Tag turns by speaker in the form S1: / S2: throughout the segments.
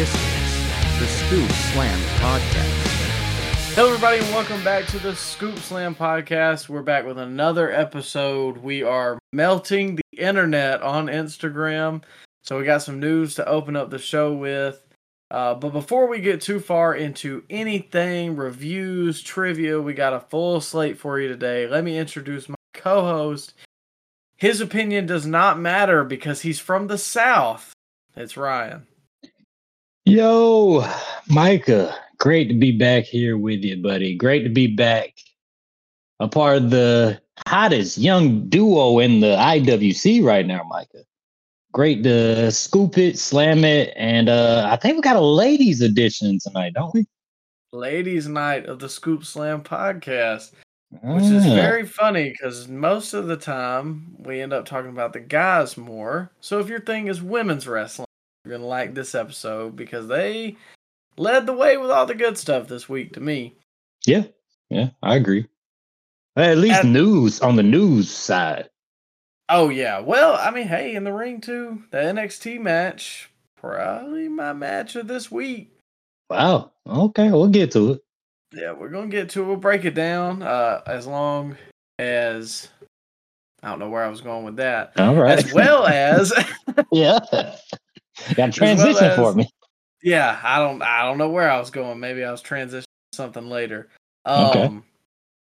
S1: This is the Scoop Slam Podcast.
S2: Hello, everybody, and welcome back to the Scoop Slam podcast. We're back with another episode. We are melting the internet on Instagram. So, we got some news to open up the show with. Uh, but before we get too far into anything, reviews, trivia, we got a full slate for you today. Let me introduce my co host. His opinion does not matter because he's from the South. It's Ryan.
S3: Yo, Micah, great to be back here with you, buddy. Great to be back. A part of the hottest young duo in the IWC right now, Micah. Great to scoop it, slam it, and uh I think we got a ladies edition tonight, don't we?
S2: Ladies' night of the Scoop Slam podcast. Which is
S3: Ah,
S2: very funny because most of the time we end up talking about the guys more. So if your thing is women's wrestling, you're gonna like this episode because they led the way with all the good stuff this week to me.
S3: yeah, yeah, I agree. At least
S2: At-
S3: news on the news side.
S2: Oh yeah, well I mean hey in the ring too, the NXT match probably my match of this week.
S3: Wow. Okay, we'll get to it.
S2: Yeah, we're gonna get to it. We'll break it down uh, as long as I don't know where I was going with that.
S3: All right.
S2: As well as
S3: yeah. Got transition
S2: as-
S3: for me.
S2: Yeah, I don't I don't know where I was going. Maybe I was transitioning to something later.
S3: Okay.
S2: Um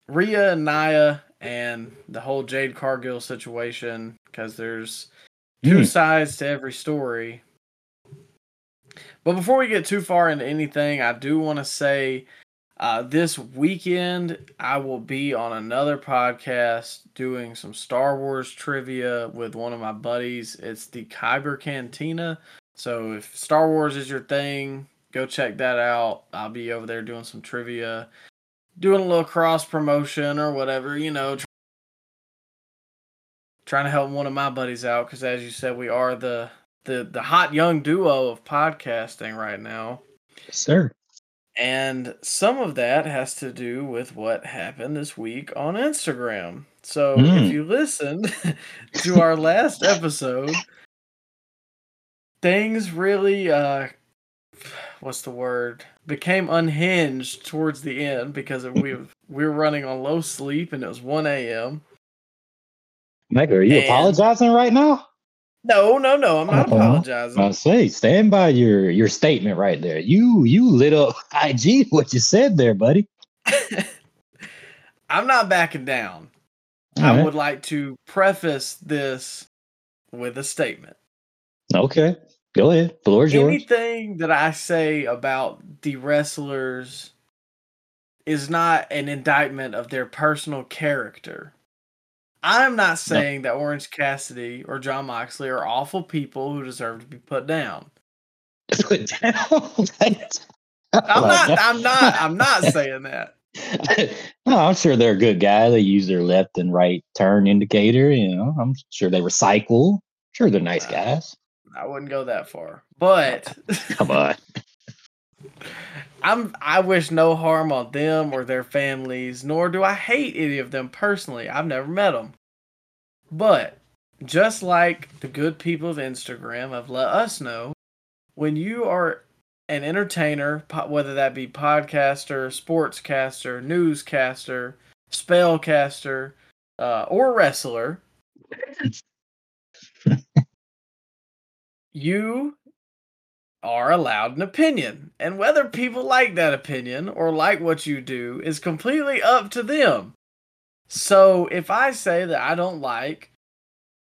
S2: Rhea and Nia and the whole Jade Cargill situation because there's two
S3: Hmm.
S2: sides to every story. But before we get too far into anything, I do want to say uh, this weekend I will be on another podcast doing some Star Wars trivia with one of my buddies. It's the Kyber Cantina. So if Star Wars is your thing, go check that out. I'll be over there doing some trivia, doing a little cross promotion or whatever, you know, trying to help one of my buddies out because as you said, we are the the the hot young duo of podcasting right now.
S3: Yes, sir.
S2: And some of that has to do with what happened this week on Instagram. So
S3: Mm.
S2: if you listened to our last episode, things really uh what's the word? became unhinged towards the end because we we were running on low sleep and it was 1 a.m.
S3: Micah, are you
S2: And-
S3: apologizing right now?
S2: No, no, no, I'm not
S3: Uh-oh.
S2: apologizing.
S3: I say, stand by your your statement right there. You you lit up IG what you said there, buddy.
S2: I'm not backing down.
S3: All
S2: I
S3: right.
S2: would like to preface this with a statement.
S3: Okay, go ahead. Floor is yours.
S2: Anything that I say about the wrestlers is not an indictment of their personal character. I'm not saying that Orange Cassidy or Jon Moxley are awful people who deserve to be put down.
S3: Put down.
S2: I'm not I'm not I'm not saying that.
S3: no, I'm sure they're a good guy. They use their left and right turn indicator. You know, I'm sure they recycle. Sure, they're nice
S2: Wow.
S3: guys.
S2: I wouldn't go that far. But
S3: Come on.
S2: I'm I wish no harm on them or their families, nor do I hate any of them personally. I've never met them. But just like the good people of Instagram have let us know, when you are an entertainer, whether that be podcaster, sportscaster, newscaster, spellcaster, uh, or wrestler, you are allowed an opinion. And whether people like that opinion or like what you do is completely up to them. So if I say that I don't like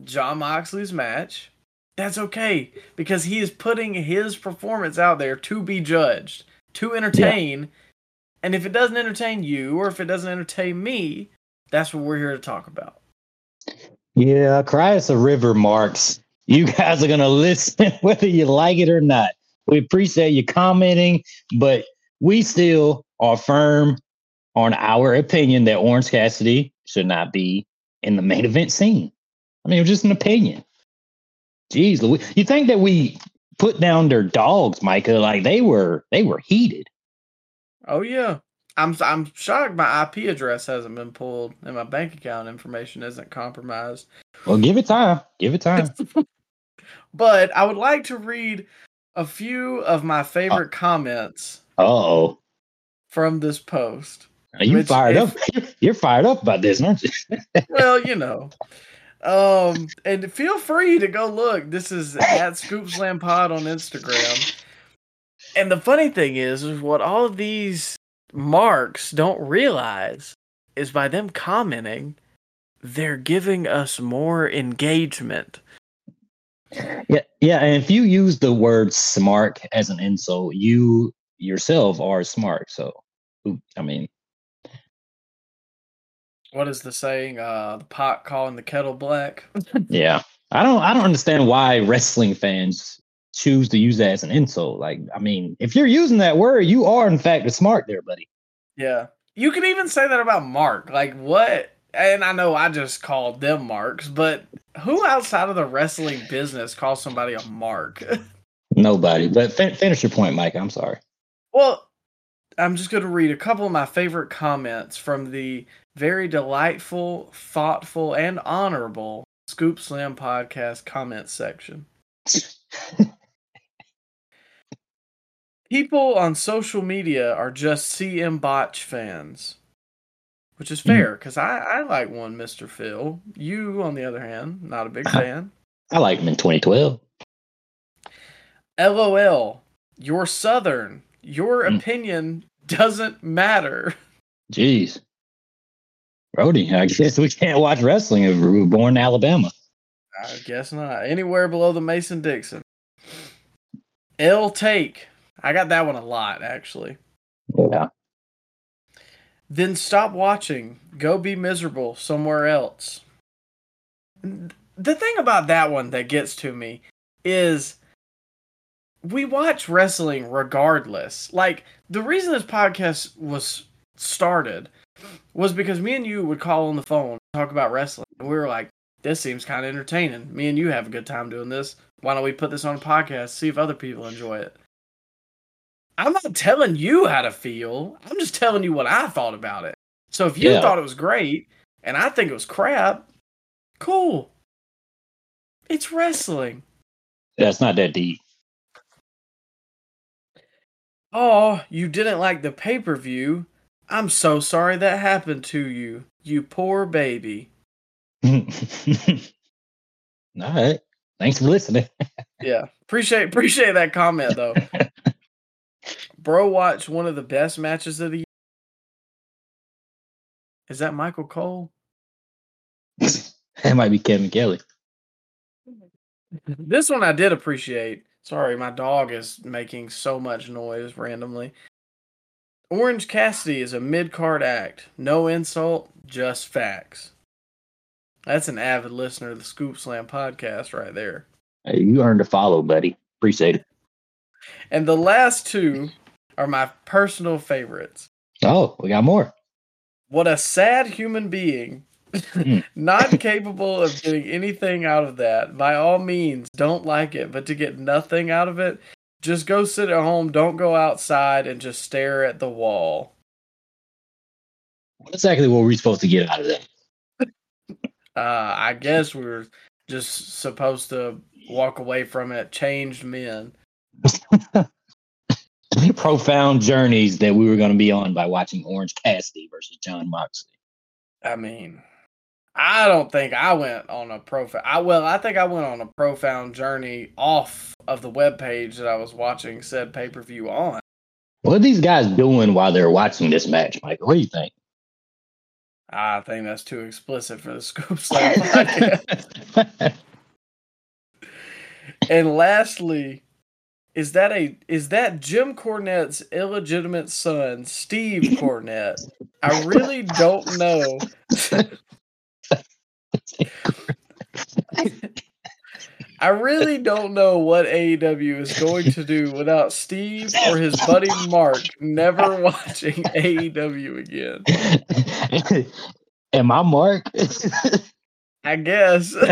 S2: Jon Moxley's match, that's okay because he is putting his performance out there to be judged, to entertain. And if it doesn't entertain you or if it doesn't entertain me, that's what we're here to talk about.
S3: Yeah, cry us a river, Marks. You guys are gonna listen whether you like it or not. We appreciate you commenting, but we still are firm on our opinion that Orange Cassidy should not be in the main event scene. I mean, it was just an opinion. Jeez, Louis, you think that we put down their dogs, Micah? Like they were, they were heated.
S2: Oh yeah. I'm I'm shocked my IP address hasn't been pulled and my bank account information isn't compromised.
S3: Well, give it time. Give it time.
S2: But I would like to read a few of my favorite comments
S3: oh,
S2: from this post.
S3: you fired
S2: if-
S3: up. You're fired up about this, aren't you?
S2: well, you know. Um, and feel free to go look. This is at Scoop Slam Pod on Instagram. And the funny thing is, is what all of these marks don't realize is by them commenting, they're giving us more engagement.
S3: Yeah, yeah. And if you use the word "smart" as an insult, you yourself are smart. So, I mean,
S2: What is the saying? Uh, the pot calling the kettle black.
S3: yeah. I don't. I don't understand why wrestling fans choose to use that as an insult. Like, I mean, if you're using that word, you are in fact a smart there, buddy.
S2: Yeah. You can even say that about Mark. Like, what? And I know I just called them marks, but who outside of the wrestling business calls somebody a mark?
S3: Nobody. But fin- finish your point, Mike. I'm sorry.
S2: well, I'm just going to read a couple of my favorite comments from the very delightful, thoughtful, and honorable Scoop Slam podcast comment section. People on social media are just CM Botch fans, which is fair because I, I like one Mr. Phil. You, on the other hand, not a big fan.
S3: I like him in 2012.
S2: LOL, you're Southern. Your
S3: Mm.
S2: opinion doesn't matter.
S3: Jeez. Brody, I guess we can't watch wrestling if we were born in Alabama.
S2: I guess not. Anywhere below the Mason Dixon. L take. I got that one a lot, actually.
S3: Yeah.
S2: Then stop watching. Go be miserable somewhere else. The thing about that one that gets to me is we watch wrestling regardless. Like, the reason this podcast was started was because me and you would call on the phone, talk about wrestling. And we were like, this seems kind of entertaining. Me and you have a good time doing this. Why don't we put this on a podcast, see if other people enjoy it? I'm not telling you how to feel. I'm just telling you what I thought about it. So if you
S3: Yeah.
S2: thought it was great and I think it was crap, cool. It's wrestling.
S3: That's not that deep.
S2: Oh, you didn't like the pay per view. I'm so sorry that happened to you. You poor baby.
S3: All right. Thanks for listening.
S2: Yeah. Appreciate appreciate that comment though. Bro watched one of the best matches of the year. Is that Michael Cole?
S3: that might be Kevin Kelly.
S2: This one I did appreciate. Sorry, my dog is making so much noise randomly. Orange Cassidy is a mid card act. No insult, just facts. That's an avid listener of the Scoop Slam podcast right there.
S3: Hey, you earned a follow, buddy. Appreciate it.
S2: And the last two are my personal favorites.
S3: Oh, we got more.
S2: What a sad human being.
S3: Hmm.
S2: Not capable of getting anything out of that. By all means, don't like it, but to get nothing out of it, just go sit at home, don't go outside, and just stare at the wall.
S3: What exactly were we supposed to get out of that?
S2: Uh, I guess we were just supposed to walk away from it, changed men.
S3: Profound journeys that we were going to be on by watching Orange Cassidy versus Jon Moxley.
S2: I mean, I don't think I went on a profound. I well, I think I went on a profound journey off of the web page that I was watching said pay per view on.
S3: What are these guys doing while they're watching this match, Michael? What do you think?
S2: I think that's too explicit for the Scoop podcast. And lastly, is that a is that Jim Cornette's illegitimate son, Steve Cornette? I really don't know. I really don't know what AEW is going to do without Steve or his buddy Mark never watching AEW again.
S3: Am I Mark?
S2: I guess.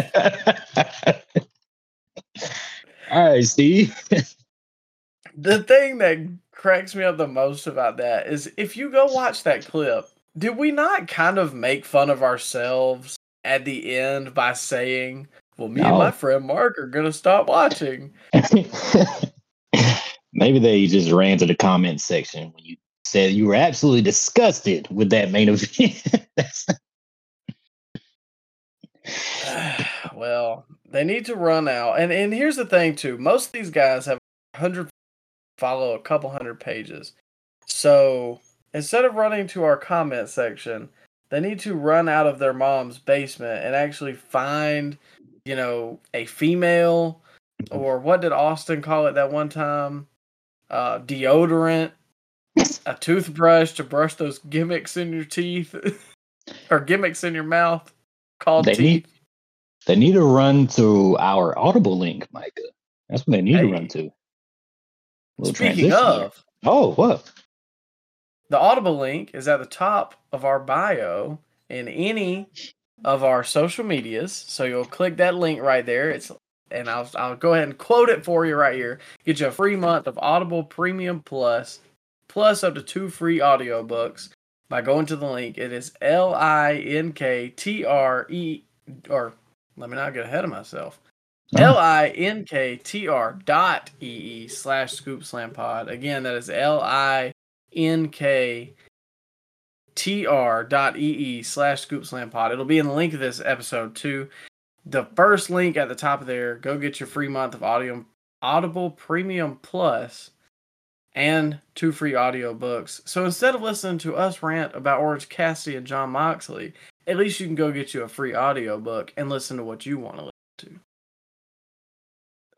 S3: All right, Steve.
S2: The thing that cracks me up the most about that is if you go watch that clip, did we not kind of make fun of ourselves at the end by saying, well, me and my friend Mark are to stop watching?
S3: Maybe they just ran to the comment section when you said you were absolutely disgusted with that main event.
S2: Well, they need to run out. And and here's the thing too. Most of these guys have 100 follow a couple hundred pages. So, instead of running to our comment section, they need to run out of their mom's basement and actually find, you know, a female or what did Austin call it that one time? Uh, deodorant, a toothbrush to brush those gimmicks in your teeth or gimmicks in your mouth called
S3: They
S2: teeth.
S3: need- they need to run to our Audible link, Micah. That's what they need to run to. Little
S2: Speaking
S3: transition there.
S2: of,
S3: oh, what?
S2: The Audible link is at the top of our bio in any of our social medias. So you'll click that link right there. It's and I'll I'll go ahead and quote it for you right here. Get you a free month of Audible Premium Plus, plus up to two free audiobooks by going to the link. It is L I N K T R E or let me not get ahead of myself.
S3: Oh.
S2: L I N K T R dot E E slash scoop slam pod. Again, that is L I N K T R dot E E slash scoop slam pod. It'll be in the link of this episode too. The first link at the top of there, go get your free month of audio Audible Premium Plus and two free audio books. So instead of listening to us rant about Orange Cassidy and Jon Moxley, at least you can go get you a free audio book and listen to what you want to listen.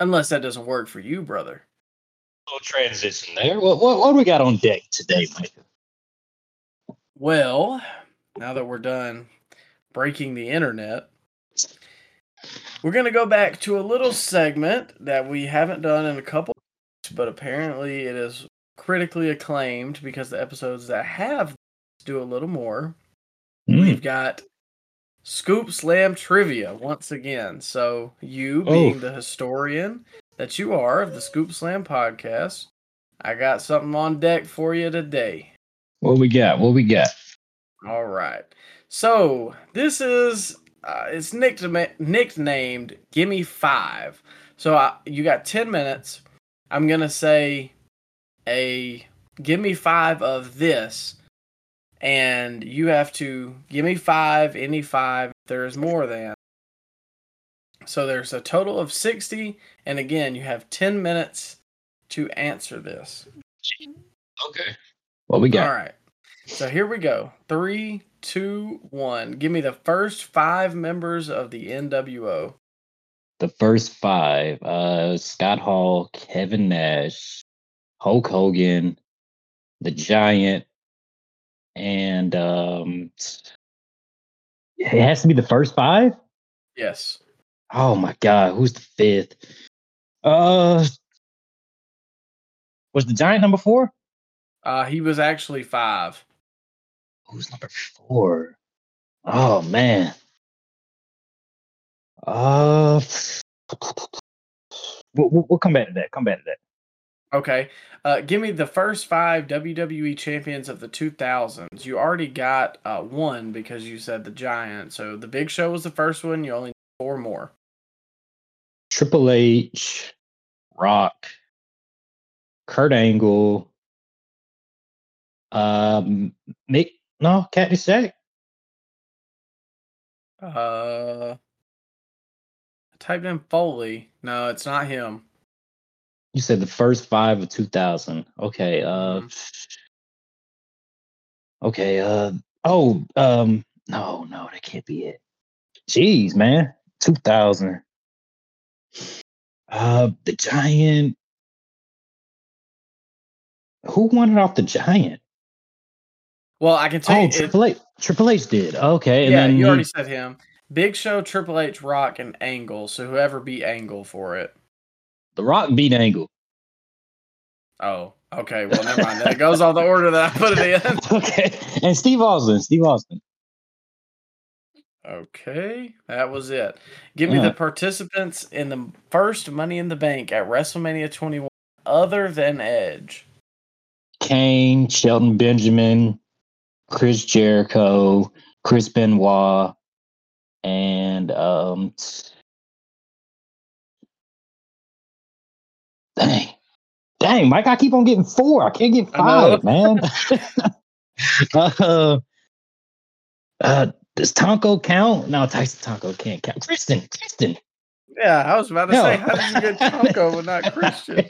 S2: Unless that doesn't work for you, brother.
S3: Little transition there. What, what, what do we got on deck today, Micah?
S2: Well, now that we're done breaking the internet, we're going to go back to a little segment that we haven't done in a couple weeks, but apparently it is critically acclaimed because the episodes that have do a little more.
S3: Mm,
S2: We've got Scoop Slam Trivia once again. So, you
S3: Oh.
S2: being the historian that you are of the Scoop Slam podcast, I got something on deck for you today.
S3: what we got? What we got?
S2: All right. So this is uh, it's nicknamed nicknamed "Gimme Five. So I, you got ten minutes. I'm gonna say a give me five of this, and you have to give me five, any five. There's more than. So there's a total of sixty, and again, you have ten minutes to answer this.
S3: Okay. What we got?
S2: All right. So here we go. Three, two, one. Give me the first five members of the NWO.
S3: The first five: uh, Scott Hall, Kevin Nash, Hulk Hogan, the Giant, and um, it has to be the first five.
S2: Yes.
S3: Oh my god, who's the fifth? Uh, was the Giant number four?
S2: Uh, he was actually five.
S3: Who's number four? Oh man. Uh, we'll, we'll, come back to that. Come back to that.
S2: Okay. Uh, give me the first five WWE champions of the 2000s. You already got uh, one because you said the Giant. So the Big Show was the first one. You only need four more.
S3: Triple H, Rock, Kurt Angle, um, Mick. No, Cactus Jack.
S2: Uh, I typed in Foley. No, it's not him.
S3: You said the first five of two thousand. Okay. Uh. Okay. Uh. Oh. Um. No. No. That can't be it. Jeez, man. Two thousand. Uh. The Giant. Who won it off the Giant?
S2: Well, I can tell
S3: Oh,
S2: you. it-
S3: Triple H. Triple H did. Okay. And
S2: yeah,
S3: then
S2: you
S3: he-
S2: already said him. Big Show, Triple H, Rock, and Angle. So whoever beat Angle for it.
S3: The Rock beat Angle.
S2: Oh, okay. Well, never mind. That goes on the order that I put it in.
S3: okay. And Steve Austin. Steve Austin.
S2: Okay, that was it. Give me the participants in the first Money in the Bank at WrestleMania 21, other than Edge.
S3: Kane, Shelton Benjamin, Chris Jericho, Chris Benoit, and um dang. Dang, Mike, I keep on getting four. I can't get five, man. uh, uh, does Tomko count? No, Tyson Tomko can't count. Christian, Christian.
S2: Yeah, I was about to
S3: No.
S2: say, how did you get Tomko but not Christian?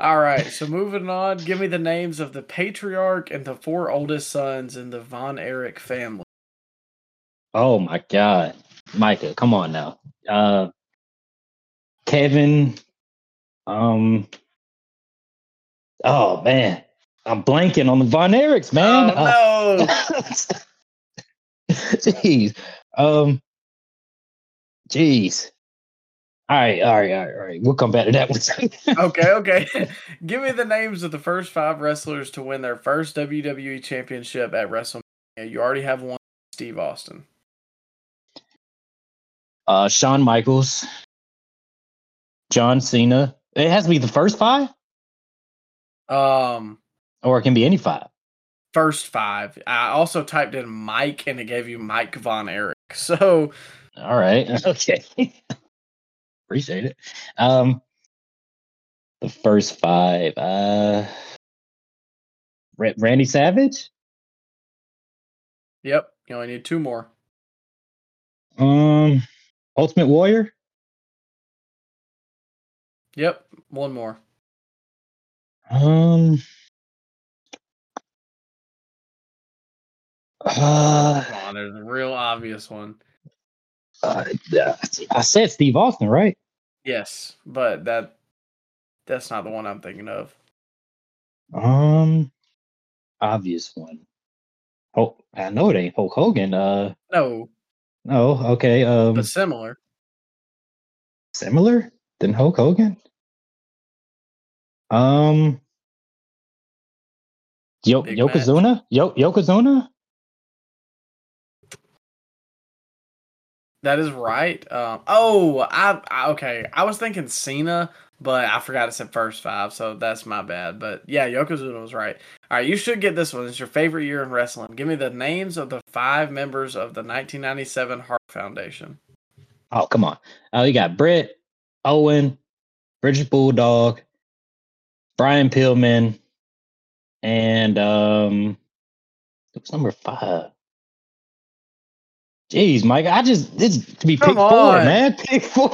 S2: All right, so moving on, give me the names of the patriarch and the four oldest sons in the Von Erich family.
S3: Oh my God, Micah, come on now. Uh, Kevin. Um. Oh man, I'm blanking on the Von Erichs, man.
S2: Oh no!
S3: Jeez. Um. Jeez. All right, all right, all right, all right. We'll come back to that one.
S2: okay, okay. give me the names of the first five wrestlers to win their first WWE championship at WrestleMania. You already have one, Steve Austin.
S3: uh, Shawn Michaels, John Cena. It has to be the first five,
S2: Um,
S3: or it can be any five.
S2: first five. I also typed in Mike and it gave you Mike Von Erich. So
S3: All right. Okay. Appreciate it. Um, the first five. Uh, Ra- Randy Savage.
S2: Yep, you only need two more.
S3: Um, Ultimate Warrior.
S2: Yep, one more.
S3: Um. Uh,
S2: Come on, there's a real obvious one.
S3: uh, I said Steve Austin, right?
S2: Yes, but that that's not the one I'm thinking of.
S3: Um, obvious one. Oh, I know it ain't Hulk Hogan. Uh,
S2: No,
S3: no, okay. Um,
S2: but similar.
S3: similar than Hulk Hogan. Um, Yo-
S2: Big.
S3: Yokozuna, Yo- Yokozuna.
S2: That is right. Um, oh, I, I okay. I was thinking Cena, but I forgot it said first five, so that's my bad. But yeah, Yokozuna was right. All right, you should get this one. It's your favorite year in wrestling. Give me the names of the five members of the 1997 Hart Foundation.
S3: Oh, come on. Oh, you got Bret, Owen, British Bulldog, Brian Pillman, and um, what's number five? Jeez, Mike, I just this to be
S2: Come
S3: pick four, man. Pick four.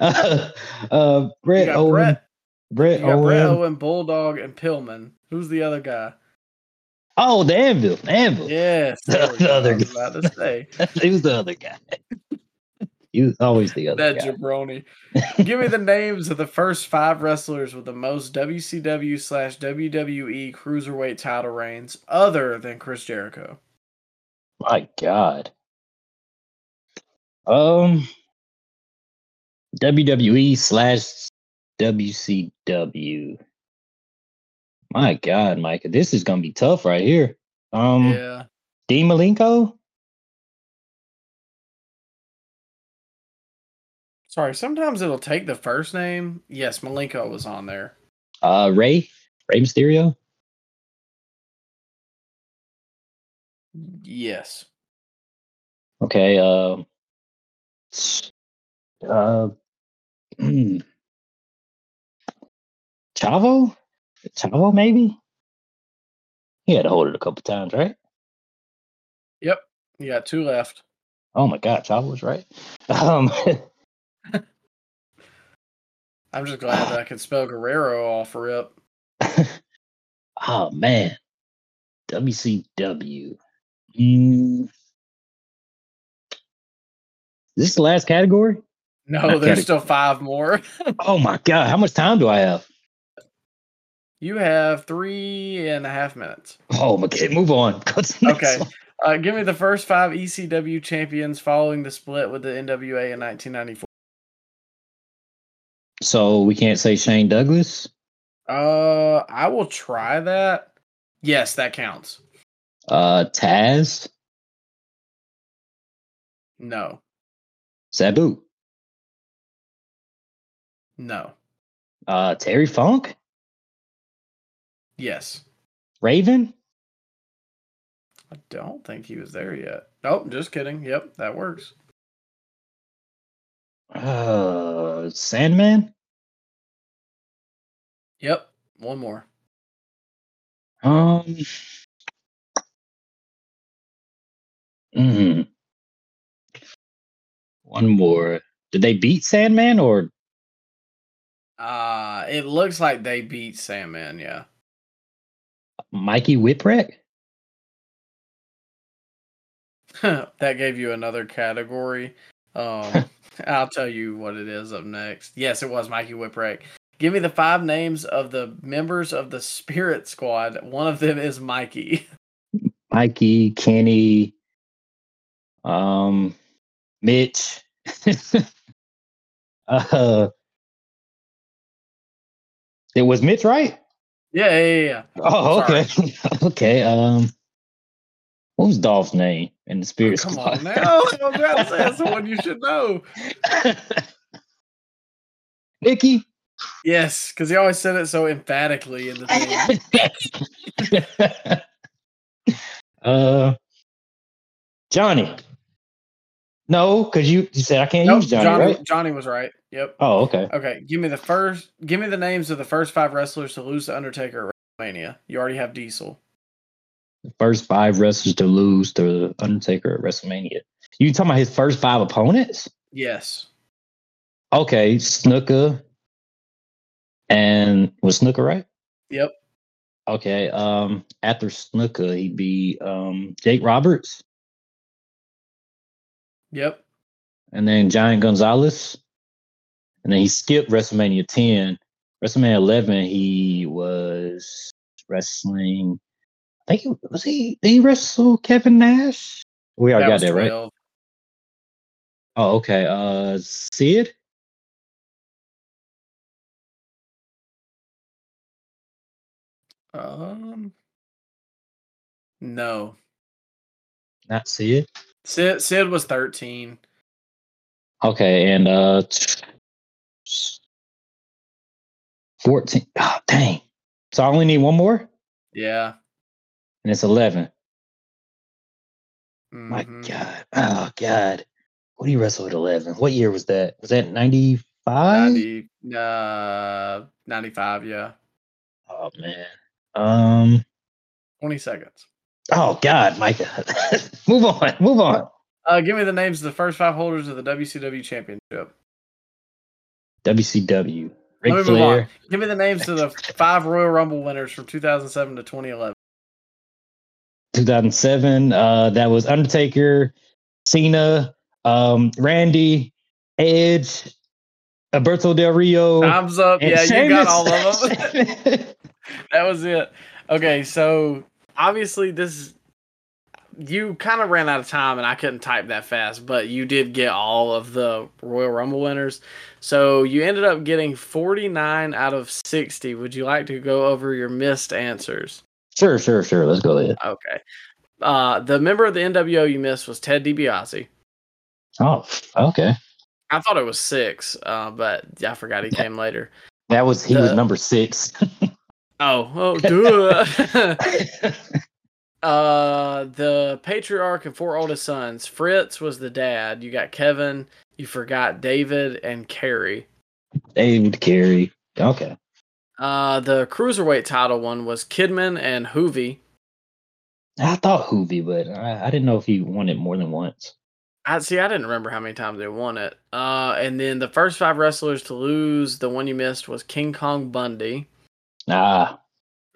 S3: uh, uh,
S2: Bret
S3: Owen,
S2: Bret. Bret
S3: Owen.
S2: Bret Owen, Bulldog, and Pillman. Who's the other guy?
S3: Oh, the Anvil, the Anvil.
S2: Yes,
S3: The
S2: go.
S3: other
S2: I was about to say
S3: he was the other guy. Was always the other
S2: that
S3: guy.
S2: jabroni. Give me the names of the first five wrestlers with the most WCW slash WWE cruiserweight title reigns, other than Chris Jericho.
S3: My God. Um, WWE slash WCW. My God, Micah, this is gonna be tough right here. Um,
S2: yeah,
S3: Dean Malenko.
S2: Sorry. Sometimes it'll take the first name. Yes, Malenko was on there.
S3: Uh, Rey, Rey Mysterio.
S2: Yes.
S3: Okay. Uh, uh. Chavo, Chavo, maybe. He had to hold it a couple times, right?
S2: Yep. You got two left.
S3: Oh my God, Chavo was right. Um,
S2: I'm just glad that I could spell Guerrero off rip.
S3: oh man, WCW. Mm. Is this the last category?
S2: No,
S3: Not
S2: there's
S3: cate-
S2: still five more.
S3: Oh my God, how much time do I have?
S2: You have three and a half minutes.
S3: Oh okay, move on. Go to the next
S2: Okay.
S3: one.
S2: Uh, give me the first five ECW champions following the split with the NWA in 1994.
S3: So we can't say Shane Douglas.
S2: Uh, I will try that. Yes, that counts.
S3: Uh, Taz,
S2: No,
S3: Sabu,
S2: no,
S3: uh, Terry Funk,
S2: yes.
S3: Raven.
S2: I don't think he was there yet. Nope, just kidding. Yep, that works.
S3: Uh, Sandman.
S2: Yep. One more.
S3: Um. mm, one more. Did they beat Sandman or
S2: Uh it looks like they beat Sandman, yeah.
S3: Mikey Whipwreck?
S2: that gave you another category. Um I'll tell you what it is up next. Yes, it was Mikey Whipwreck. Give me the five names of the members of the Spirit Squad. One of them is Mikey.
S3: Mikey, Kenny, um, Mitch. uh, it was Mitch, right?
S2: Yeah, yeah, yeah.
S3: Oh, okay, okay. Um, what was Dolph's name in the. Spirit
S2: Come
S3: Squad?
S2: on now. I'm trying to say that's the one you should know.
S3: Nikki.
S2: Yes, because he always said it so emphatically in the thing.
S3: uh, Johnny. No, because you, you said I can't
S2: Nope,
S3: use Johnny,
S2: Johnny,
S3: right?
S2: Johnny was right. Yep.
S3: Oh, okay.
S2: Okay, give me the first. Give me the names of the first five wrestlers to lose to Undertaker at WrestleMania. You already have Diesel.
S3: First five wrestlers to lose to the Undertaker at WrestleMania. You talking about his first five opponents?
S2: Yes.
S3: Okay, Snuka. And was Snuka right?
S2: Yep.
S3: Okay. Um, after Snuka, he'd be um Jake Roberts,
S2: Yep.
S3: and then Giant Gonzalez, and then he skipped WrestleMania 10. WrestleMania 11, he was wrestling. I think he was he. Did he wrestle Kevin Nash? We already got
S2: was
S3: that right.
S2: 12.
S3: Oh, okay. Uh, Sid.
S2: Um. No.
S3: Not Sid.
S2: Sid Sid was thirteen.
S3: Okay, and uh, fourteen. Oh, dang. So I only need one more,
S2: Yeah.
S3: And it's eleven. My
S2: Mhm.
S3: God. Oh God. What do you wrestle at eleven? What year was that? Was that ninety five?
S2: 90, uh, 95, yeah.
S3: Oh man. Um.
S2: 20 seconds.
S3: Oh God, Micah. move on. Move on.
S2: Uh, give me the names of the first five holders of the WCW Championship.
S3: WCW. Ric
S2: Let me move on. Give me the names of the five Royal Rumble winners from 2007 to 2011.
S3: 2007. Uh, that was Undertaker, Cena, um, Randy, Edge, Alberto Del Rio.
S2: Time's up. Yeah, you got all of them. that was it. Okay, so obviously this you kind of ran out of time and I couldn't type that fast, but you did get all of the Royal Rumble winners. So you ended up getting 49 out of 60. Would you like to go over your missed answers?
S3: Sure, sure, sure. Let's go ahead.
S2: Okay. Uh, the member of the NWO you missed was Ted DiBiase.
S3: Oh, okay.
S2: I thought it was six, uh, but I forgot he came later.
S3: That was he was number six.
S2: Oh, oh, duh. uh, the patriarch and four oldest sons. Fritz was the dad. You got Kevin. You forgot David and Kerry.
S3: David Kerry. Okay.
S2: Uh, the cruiserweight title one was Kidman and Juvi.
S3: I thought Juvi, but I, I didn't know if he won it more than once.
S2: I see. I didn't remember how many times they won it. Uh, and then the first five wrestlers to lose, the one you missed was King Kong Bundy.
S3: Ah,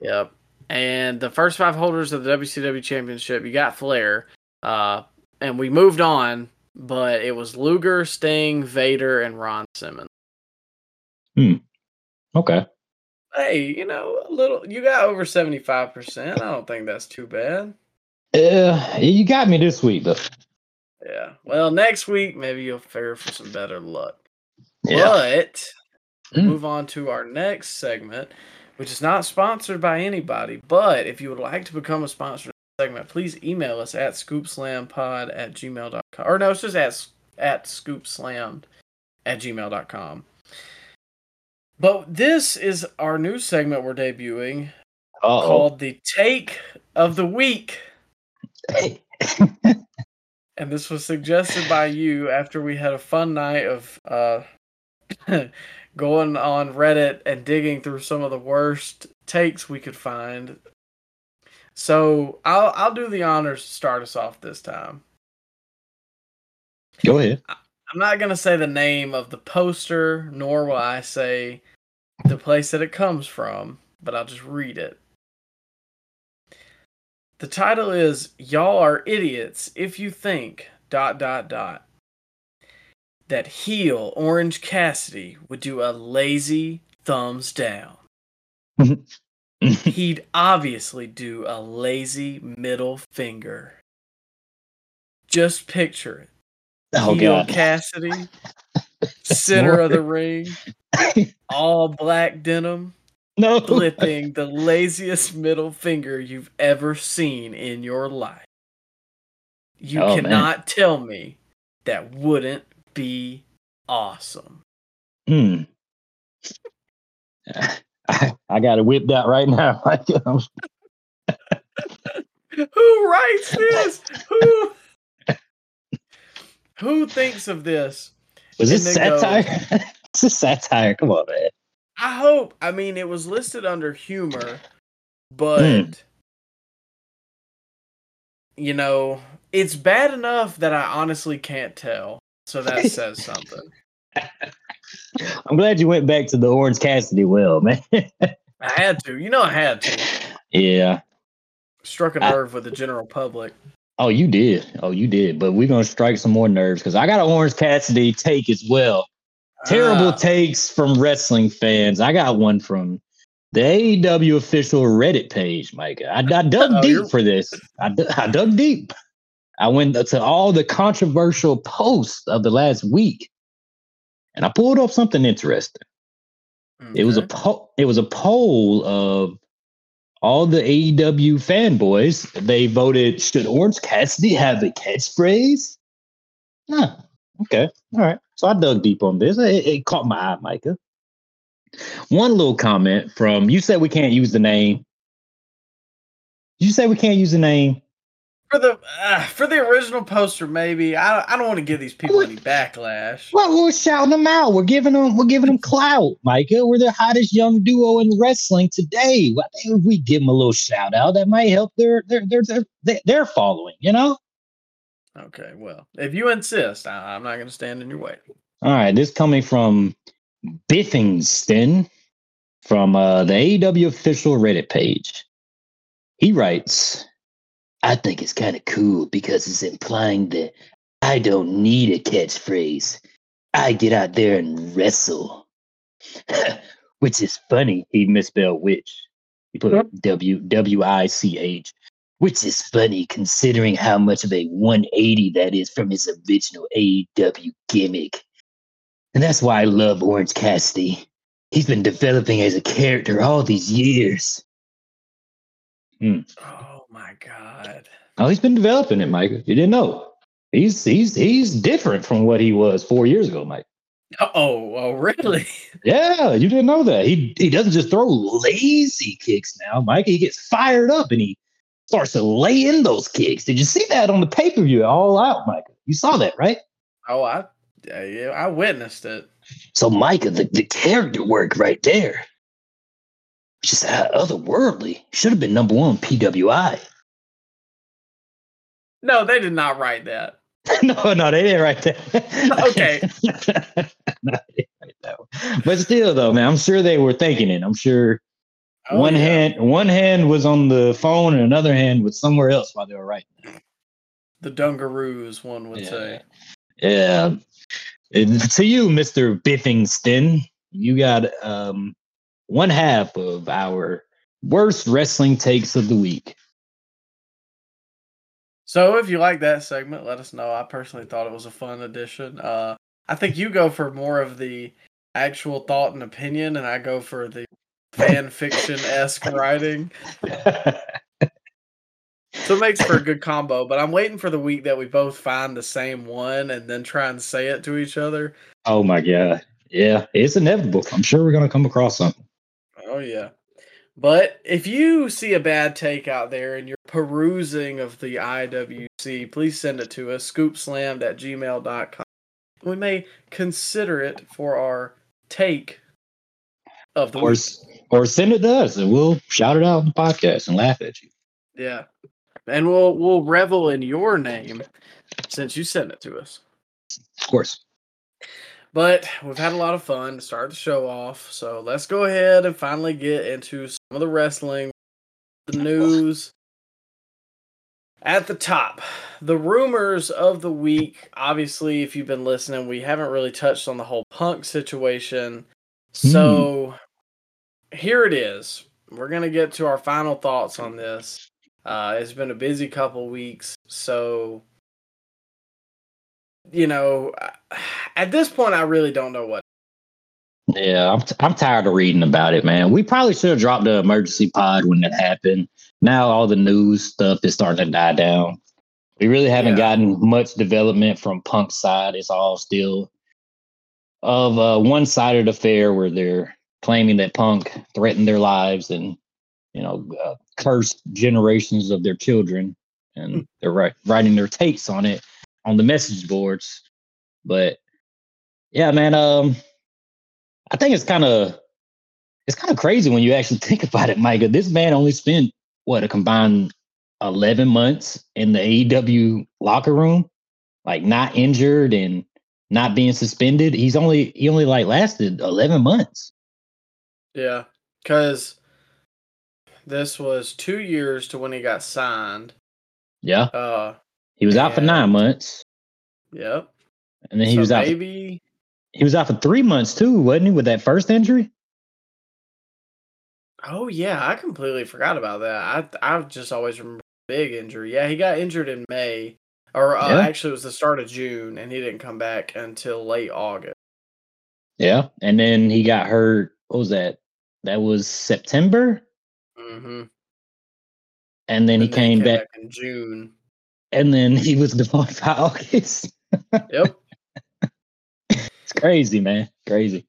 S2: Yep. And the first five holders of the WCW Championship, you got Flair. Uh, and we moved on, but it was Luger, Sting, Vader, and Ron Simmons. Hmm.
S3: Okay.
S2: Hey, you know, a little. You got over seventy five percent. I don't think that's too bad.
S3: Uh, you got me this week, though.
S2: Yeah. Well, next week maybe you'll fare for some better luck.
S3: Yeah.
S2: But
S3: Mm.
S2: move on to our next segment, which is not sponsored by anybody. But if you would like to become a sponsor the segment, please email us at scoopslampod at gmail.com. Or no, it's just at, at scoopslammed at gmail.com. But this is our new segment we're debuting
S3: Uh-oh.
S2: called the Take of the Week. And this was suggested by you after we had a fun night of uh, going on Reddit and digging through some of the worst takes we could find. So I'll I'll do the honors to start us off this time.
S3: Go ahead.
S2: I'm not gonna say the name of the poster, nor will I say the place that it comes from, but I'll just read it. The title is Y'all Are Idiots If You Think dot dot dot that heel Orange Cassidy would do a lazy thumbs down. He'd obviously do a lazy middle finger. Just picture it.
S3: Oh god.
S2: Cassidy, center
S3: more.
S2: of the ring, all black denim,
S3: no.
S2: flipping the laziest middle finger you've ever seen in your life. You
S3: Oh, man.
S2: cannot tell me that wouldn't be awesome.
S3: Hmm. I, I got it whipped out right now.
S2: Who writes this? Who Who thinks of this?
S3: Was this
S2: And then goes-
S3: satire? this is satire. Come on, man.
S2: I hope. I mean, it was listed under humor, but
S3: Hmm.
S2: you know, it's bad enough that I honestly can't tell. So that says something.
S3: I'm glad you went back to the Orange Cassidy well, man.
S2: I had to. You know, I had to.
S3: yeah.
S2: Struck a nerve with the general public.
S3: Oh, you did. Oh, you did. But we're gonna strike some more nerves because I got an Orange Cassidy take as well. Terrible
S2: Ah,
S3: takes from wrestling fans. I got one from the AEW official Reddit page, Mike. I, I dug
S2: Oh,
S3: deep for this. I, I dug deep. I went to all the controversial posts of the last week, and I pulled up something interesting. It was a
S2: okay.
S3: po- it was a poll of all the AEW fanboys. They voted should Orange Cassidy have a catchphrase? No. Okay. All right. So I dug deep on this. It, it caught my eye, Micah. One little comment from you said we can't use the name. You say we can't use the name?
S2: For the uh, for the original poster. Maybe I I don't want to give these people any backlash.
S3: Well, we're shouting them out. We're giving them we're giving them clout, Micah. We're the hottest young duo in wrestling today. What if we give them a little shout out? That might help their their their their, their, following. You know.
S2: Okay, well, if you insist, I, I'm not going to stand in your way.
S3: All right, this coming from Biffington from uh, the AEW official Reddit page. He writes, I think it's kind of cool because it's implying that I don't need a catchphrase. I get out there and wrestle. which is funny. He misspelled which. He put a W W I C H, which is funny considering how much of a 180 that is from his original AEW gimmick. And that's why I love Orange Cassidy. He's been developing as a character all these years. Hmm.
S2: Oh my god.
S3: Oh, he's been developing it, Mike. You didn't know. He's he's he's different from what he was four years ago, Mike.
S2: Oh, oh, really?
S3: Yeah, you didn't know that. He he doesn't just throw lazy kicks now, Mike. He gets fired up and he starts to lay in those kicks. Did you see that on the pay per view? All out, Mike. You saw that, right?
S2: Oh, I, yeah, yeah, I witnessed it.
S3: So, Micah, the, the character work right there, just uh, otherworldly. Should have been number one PWI.
S2: No, they did not write that.
S3: no, no, they didn't write that.
S2: Okay.
S3: no, write that. But still, though, man, I'm sure they were thinking it. I'm sure
S2: Oh,
S3: one
S2: yeah.
S3: hand, one hand was on the phone, and another hand was somewhere else while they were writing.
S2: the Dungaroos, one would
S3: Yeah.
S2: say.
S3: Yeah. And to you, Mr. Biffington, you got um one half of our worst wrestling takes of the week.
S2: So if you like that segment, let us know. I personally thought it was a fun addition. Uh, I think you go for more of the actual thought and opinion, and I go for the fan fiction esque writing. So it makes for a good combo. But I'm waiting for the week that we both find the same one and then try and say it to each other.
S3: oh my god. Yeah, it's inevitable. I'm sure we're gonna come across something.
S2: Oh yeah. But if you see a bad take out there and you're perusing of the IWC, please send it to us, scoopslammed at gmail.com. We may consider it for our take of the
S3: Or,
S2: week.
S3: or send it to us and we'll shout it out on the podcast and laugh at you.
S2: Yeah. And we'll we'll revel in your name since you sent it to us.
S3: Of course.
S2: But we've had a lot of fun to start the show off. So let's go ahead and finally get into some of the wrestling, the news. At the top, the rumors of the week. Obviously, if you've been listening, we haven't really touched on the whole punk situation. So here it is. We're going to get to our final thoughts on this. Uh, it's been a busy couple weeks. So you know, at this point, I really don't know what.
S3: Yeah, I'm, t- I'm tired of reading about it, man. We probably should have dropped the emergency pod when it happened. Now all the news stuff is starting to die down. We really haven't
S2: Yeah.
S3: gotten much development from Punk's side. It's all still of a one-sided affair where they're claiming that Punk threatened their lives and you know uh, cursed generations of their children, and they're wri- writing their takes on it on the message boards. But yeah, man, um, I think it's kind of it's kind of crazy when you actually think about it, Micah. This man only spent what a combined eleven months in the AEW locker room, like not injured and not being suspended. He's only he only like lasted eleven months.
S2: Yeah, because this was two years to when he got signed.
S3: Yeah,
S2: Uh,
S3: he was out for nine months,
S2: yep.
S3: and then he
S2: so
S3: was out. For,
S2: maybe.
S3: he was out for three months too, wasn't he? With that first injury.
S2: Oh yeah, I completely forgot about that. I I just always remember big injury. Yeah, he got injured in May, or uh,
S3: Yeah.
S2: actually it was the start of June, and he didn't come back until late August.
S3: Yeah, and then he got hurt. What was that? That was September,
S2: Mm-hmm.
S3: and then he came, back,
S2: in June.
S3: And then he was gone by August.
S2: Yep.
S3: It's crazy, man. Crazy.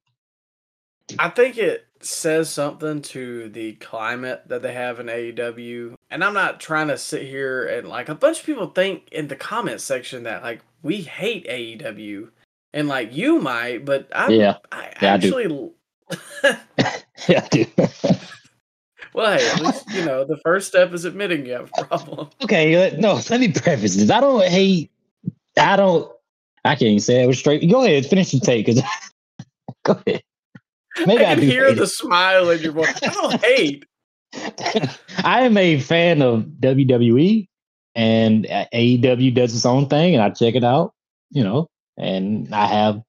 S2: I think it says something to the climate that they have in AEW. And I'm not trying to sit here and like a bunch of people think in the comment section that like we hate AEW. And like you might, but I
S3: Yeah,
S2: I
S3: Yeah, I do.
S2: actually
S3: yeah, dude.
S2: well, hey, at least you know the first step is admitting you have a problem.
S3: okay, no. Let me preface this. I don't hate. I don't. I can't even say it was straight. Go ahead, finish your take. 'cause- go ahead. Maybe
S2: I
S3: I,
S2: can hear
S3: hate
S2: the smile in your voice. I don't hate.
S3: I am a fan of WWE, and AEW does its own thing, and I check it out. You know, and I have.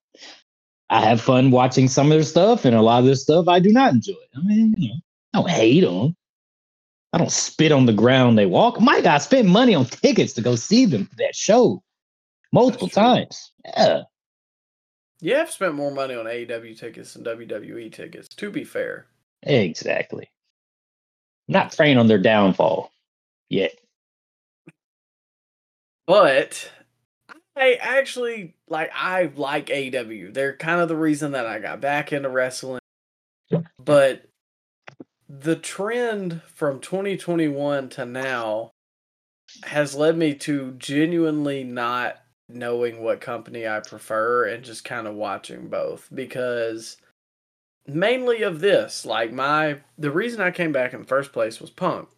S3: I have fun watching some of their stuff, and a lot of their stuff I do not enjoy. I mean, you know, I don't hate them. I don't spit on the ground they walk. My God, I spent money on tickets to go see them for that show multiple times. Yeah.
S2: I've spent more money on AEW tickets than WWE tickets, to be fair.
S3: Exactly. Not preying on their downfall yet.
S2: But I actually like I like AEW. They're kind of the reason that I got back into wrestling. But the trend from 2021 to now has led me to genuinely not knowing what company I prefer and just kind of watching both because mainly of this like my the reason I came back in the first place was Punk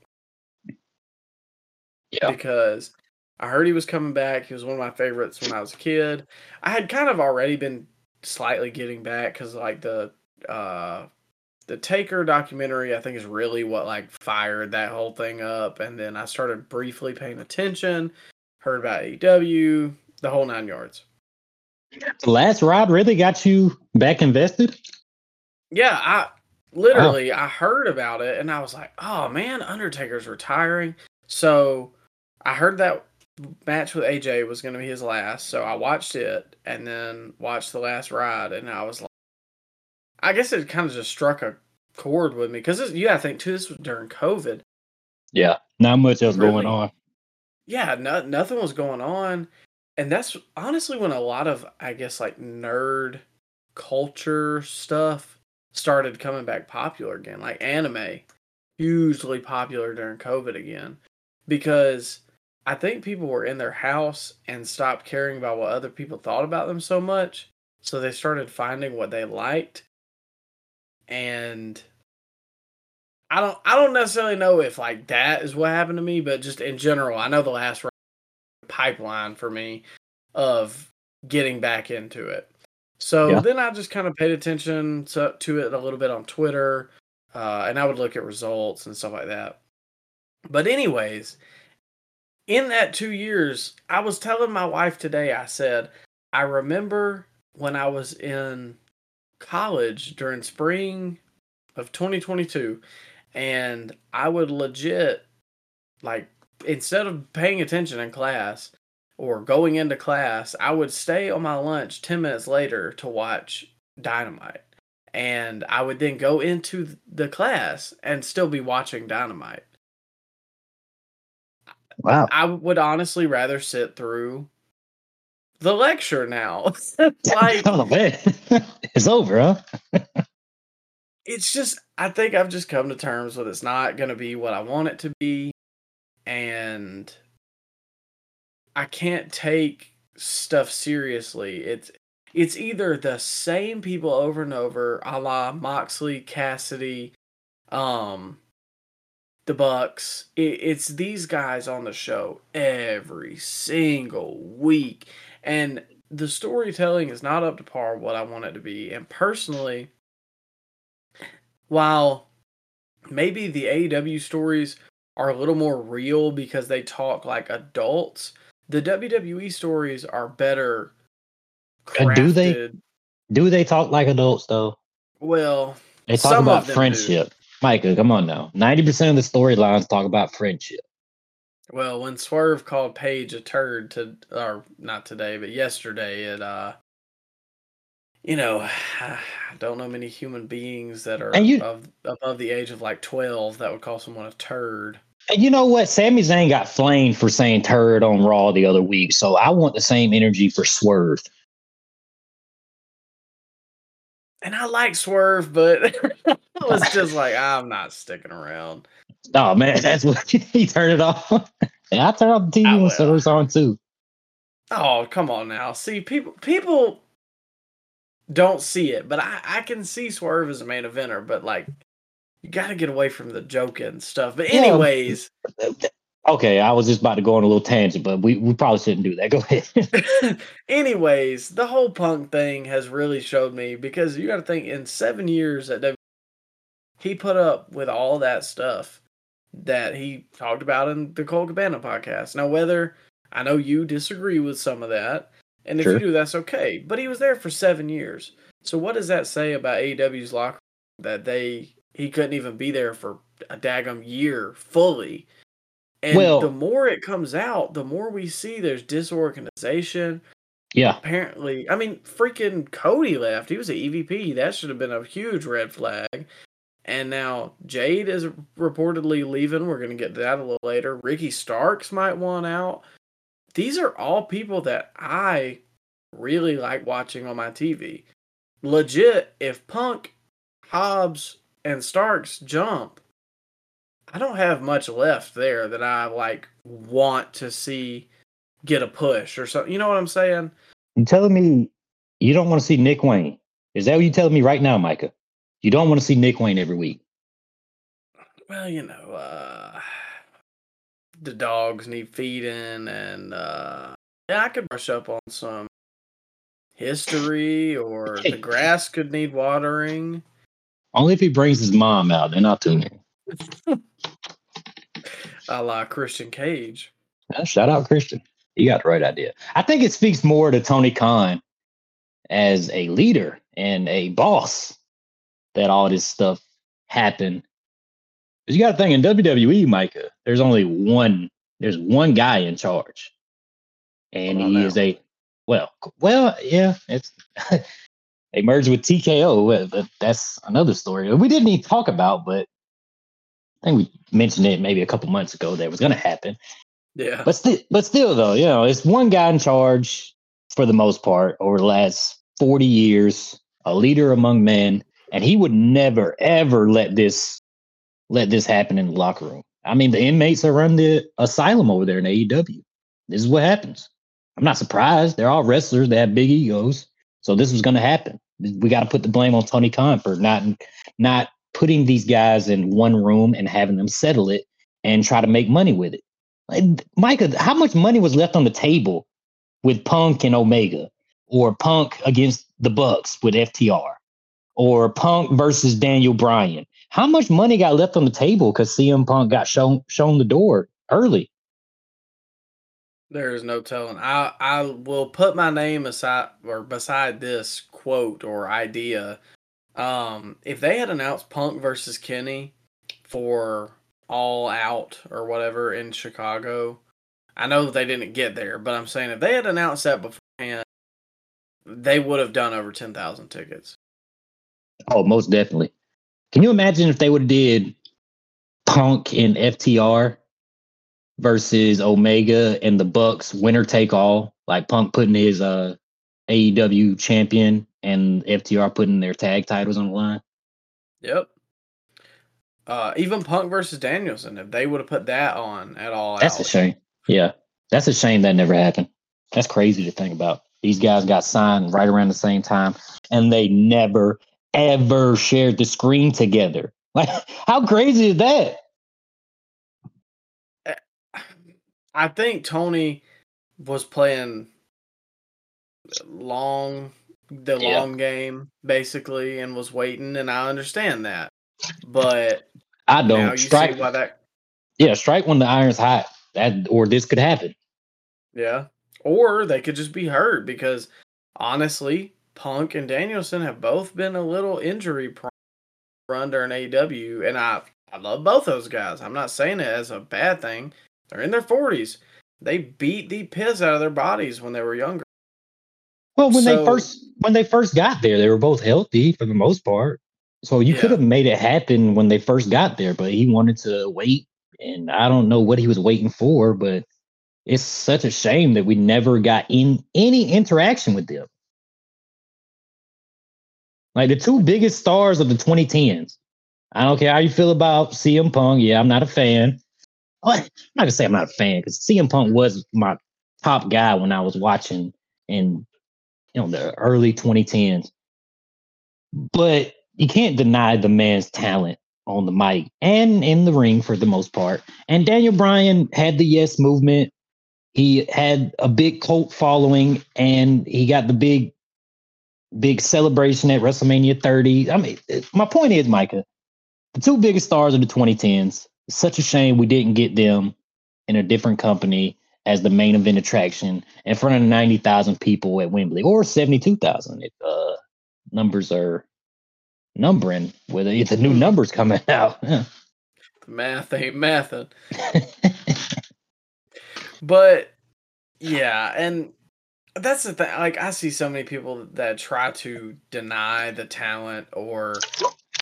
S3: Yeah.
S2: because I heard he was coming back. He was one of my favorites when I was a kid. I had kind of already been slightly getting back because like the uh the Taker documentary I think is really what like fired that whole thing up. And then I started briefly paying attention, heard about AEW, the whole nine yards.
S3: The last ride really got you back invested?
S2: Yeah, I literally oh. I heard about it and I was like, oh man, Undertaker's retiring. So I heard that match with AJ was going to be his last, so I watched it and then watched the last ride, and I was like, I guess it kind of just struck a chord with me because you got to think too. This was during COVID.
S3: Yeah. Not much else going on.
S2: Yeah, no, nothing was going on, and that's honestly when a lot of I guess like nerd culture stuff started coming back popular again, like anime, hugely popular during COVID again, because I think people were in their house and stopped caring about what other people thought about them so much, so they started finding what they liked, and I don't I don't necessarily know if like that is what happened to me, but just in general, I know the last pipeline for me of getting back into it. So
S3: Yeah.
S2: then I just kind of paid attention to, to it a little bit on Twitter, uh, and I would look at results and stuff like that. But anyways, in that two years, I was telling my wife today. I said I remember when I was in college during spring of 2022 and I would legit like instead of paying attention in class or going into class, I would stay on my lunch 10 minutes later to watch Dynamite. And I would then go into the class and still be watching Dynamite.
S3: Wow.
S2: I would honestly rather sit through the lecture now. like
S3: oh man, it's over, huh?
S2: it's just I think I've just come to terms with it's not going to be what I want it to be and I can't take stuff seriously. It's it's either the same people over and over, a la Moxley, Cassidy, um, the Bucks. It, it's these guys on the show every single week, and the storytelling is not up to par what I want it to be. And personally, while maybe the AEW stories are a little more real because they talk like adults, the WWE stories are better.
S3: Uh, do they? Do they talk like adults though?
S2: Well,
S3: They talk about
S2: them do.
S3: friendship. Micah, come on now. Ninety percent of the storylines talk about friendship.
S2: Well, when Swerve called Paige a turd to, or not today, but yesterday, it uh, you know, I don't know many human beings that are
S3: you-
S2: above, above the age of like twelve that would call someone a turd.
S3: And you know what? Sami Zayn got flamed for saying turd on Raw the other week, so I want the same energy for Swerve.
S2: And I like Swerve, but I was just like, I'm not sticking around.
S3: Oh man, that's what he turned it off. and I turned off the TV when
S2: will.
S3: Swerve's on too.
S2: Oh, come on now. See, people people don't see it, but I, I can see Swerve as a main eventer, but like you gotta get away from the joking stuff. But
S3: Yeah.
S2: anyways,
S3: Okay, I was just about to go on a little tangent, but we, we probably shouldn't do that. Go ahead.
S2: anyways, the whole punk thing has really showed me because you gotta think in seven years at W he put up with all that stuff that he talked about in the Colt Cabana podcast. Now whether I know you disagree with some of that, and if
S3: Sure.
S2: you do, that's okay. But he was there for seven years. So what does that say about AEW's locker room that they he couldn't even be there for a daggum year fully? And
S3: Well-
S2: the more it comes out, the more we see there's disorganization.
S3: yeah.
S2: Apparently, I mean, freaking Cody left. He was an EVP. That should have been a huge red flag. And now Jade is reportedly leaving. We're going to get to that a little later. Ricky Starks might want out. These are all people that I really like watching on my TV. Legit, if Punk, Hobbs, and Starks jump, I don't have much left there that I like want to see get a push or something. You know what I'm saying?
S3: You telling me you don't want to see Nick Wayne? Is that what you telling me right now, Micah? You don't want to see Nick Wayne every week.
S2: Well, you know, uh the dogs need feeding and uh yeah, I could brush up on some history or the grass could need watering.
S3: Only if he brings his mom out, then I'll tune in.
S2: A la Christian Cage.
S3: Uh, shout out Christian. You got the right idea. I think it speaks more to Tony Khan as a leader and a boss that all this stuff happened. 'Cause you got to think in WWE, Micah, there's only one. There's one guy in charge, and he
S2: now.
S3: is a well, well, yeah. It's they merged with TKO. but That's another story we didn't even talk about, but I think we mentioned it maybe a couple months ago that it was going to happen.
S2: Yeah.
S3: But still, but still, though, you know, it's one guy in charge for the most part over the last forty years, a leader among men, and he would never ever let this let this happen in the locker room. I mean, the inmates that run the asylum over there in AEW. This is what happens. I'm not surprised. They're all wrestlers. They have big egos, so this was going to happen. We got to put the blame on Tony Khan for not not putting these guys in one room and having them settle it and try to make money with it. Like, Micah, how much money was left on the table with Punk and Omega, or Punk against the Bucks with FTR, or Punk versus Daniel Bryan? How much money got left on the table because CM Punk got shown shown the door early?
S2: There is no telling. I I will put my name aside or beside this quote or idea. Um, if they had announced Punk versus Kenny for All Out or whatever in Chicago, I know they didn't get there, but I'm saying if they had announced that beforehand, they would have done over ten thousand tickets.
S3: Oh, most definitely. Can you imagine if they would have did Punk and FTR versus Omega and the Bucks winner take all, like Punk putting his uh AEW champion and FTR putting their tag titles on the line?
S2: Yep. Uh, even Punk versus Danielson, if they would have put that on at all,
S3: That's a shame. Yeah. That's a shame that never happened. That's crazy to think about. These guys got signed right around the same time and they never ever shared the screen together. Like, how crazy is that?
S2: I think Tony was playing long, the
S3: Yeah.
S2: long game basically, and was waiting, and I understand that. But
S3: I don't
S2: you
S3: strike.
S2: see why that,
S3: Yeah, strike when the iron's hot. That or this could happen.
S2: yeah. Or they could just be hurt because honestly, Punk and Danielson have both been a little injury prone run during AEW, and I I love both those guys. I'm not saying it as a bad thing. They're in their 40s. They beat the piss out of their bodies when they were younger.
S3: Well, when they first when they first got there, they were both healthy for the most part. So you could have made it happen when they first got there, but he wanted to wait, and I don't know what he was waiting for. But it's such a shame that we never got in any interaction with them. Like the two biggest stars of the 2010s. I don't care how you feel about CM Punk. Yeah, I'm not a fan. Well, I'm not gonna say I'm not a fan because CM Punk was my top guy when I was watching in you know the early 2010s. But you can't deny the man's talent on the mic and in the ring for the most part. And Daniel Bryan had the yes movement. He had a big cult following and he got the big big celebration at WrestleMania 30. I mean, my point is, Micah, the two biggest stars of the 2010s. It's such a shame we didn't get them in a different company as the main event attraction in front of 90,000 people at Wembley or 72,000 if uh, numbers are numbering with if the new numbers coming out. Yeah.
S2: Math ain't mathing. But yeah, and that's the thing. Like I see so many people that try to deny the talent, or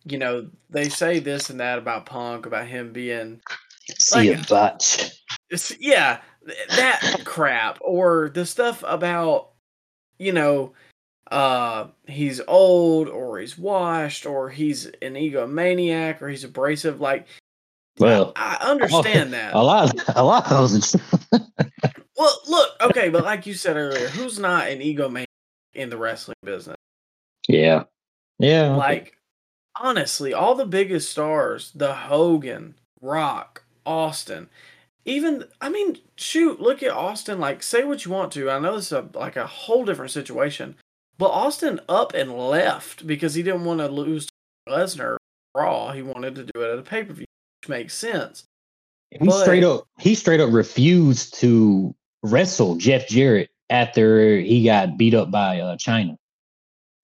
S2: you know, they say this and that about Punk, about him being,
S3: See a
S2: Like-
S3: botch.
S2: it's, yeah, that crap, or the stuff about, you know, uh, he's old, or he's washed, or he's an egomaniac, or he's abrasive. Like,
S3: Well,
S2: I understand that.
S3: a lot, a lot of those. Are,
S2: Well, look, okay, but like you said earlier, who's not an egomaniac in the wrestling business?
S3: yeah, yeah. okay.
S2: Like, honestly, all the biggest stars, the Hogan, Rock, Austin, even I mean, shoot, look at Austin. Like, say what you want to. I know this is a, like a whole different situation, but Austin up and left because he didn't want to lose to Lesnar Raw. He wanted to do it at a pay per view, which makes sense.
S3: he straight up, he straight up refused to wrestle Jeff Jarrett after he got beat up by uh, Chyna.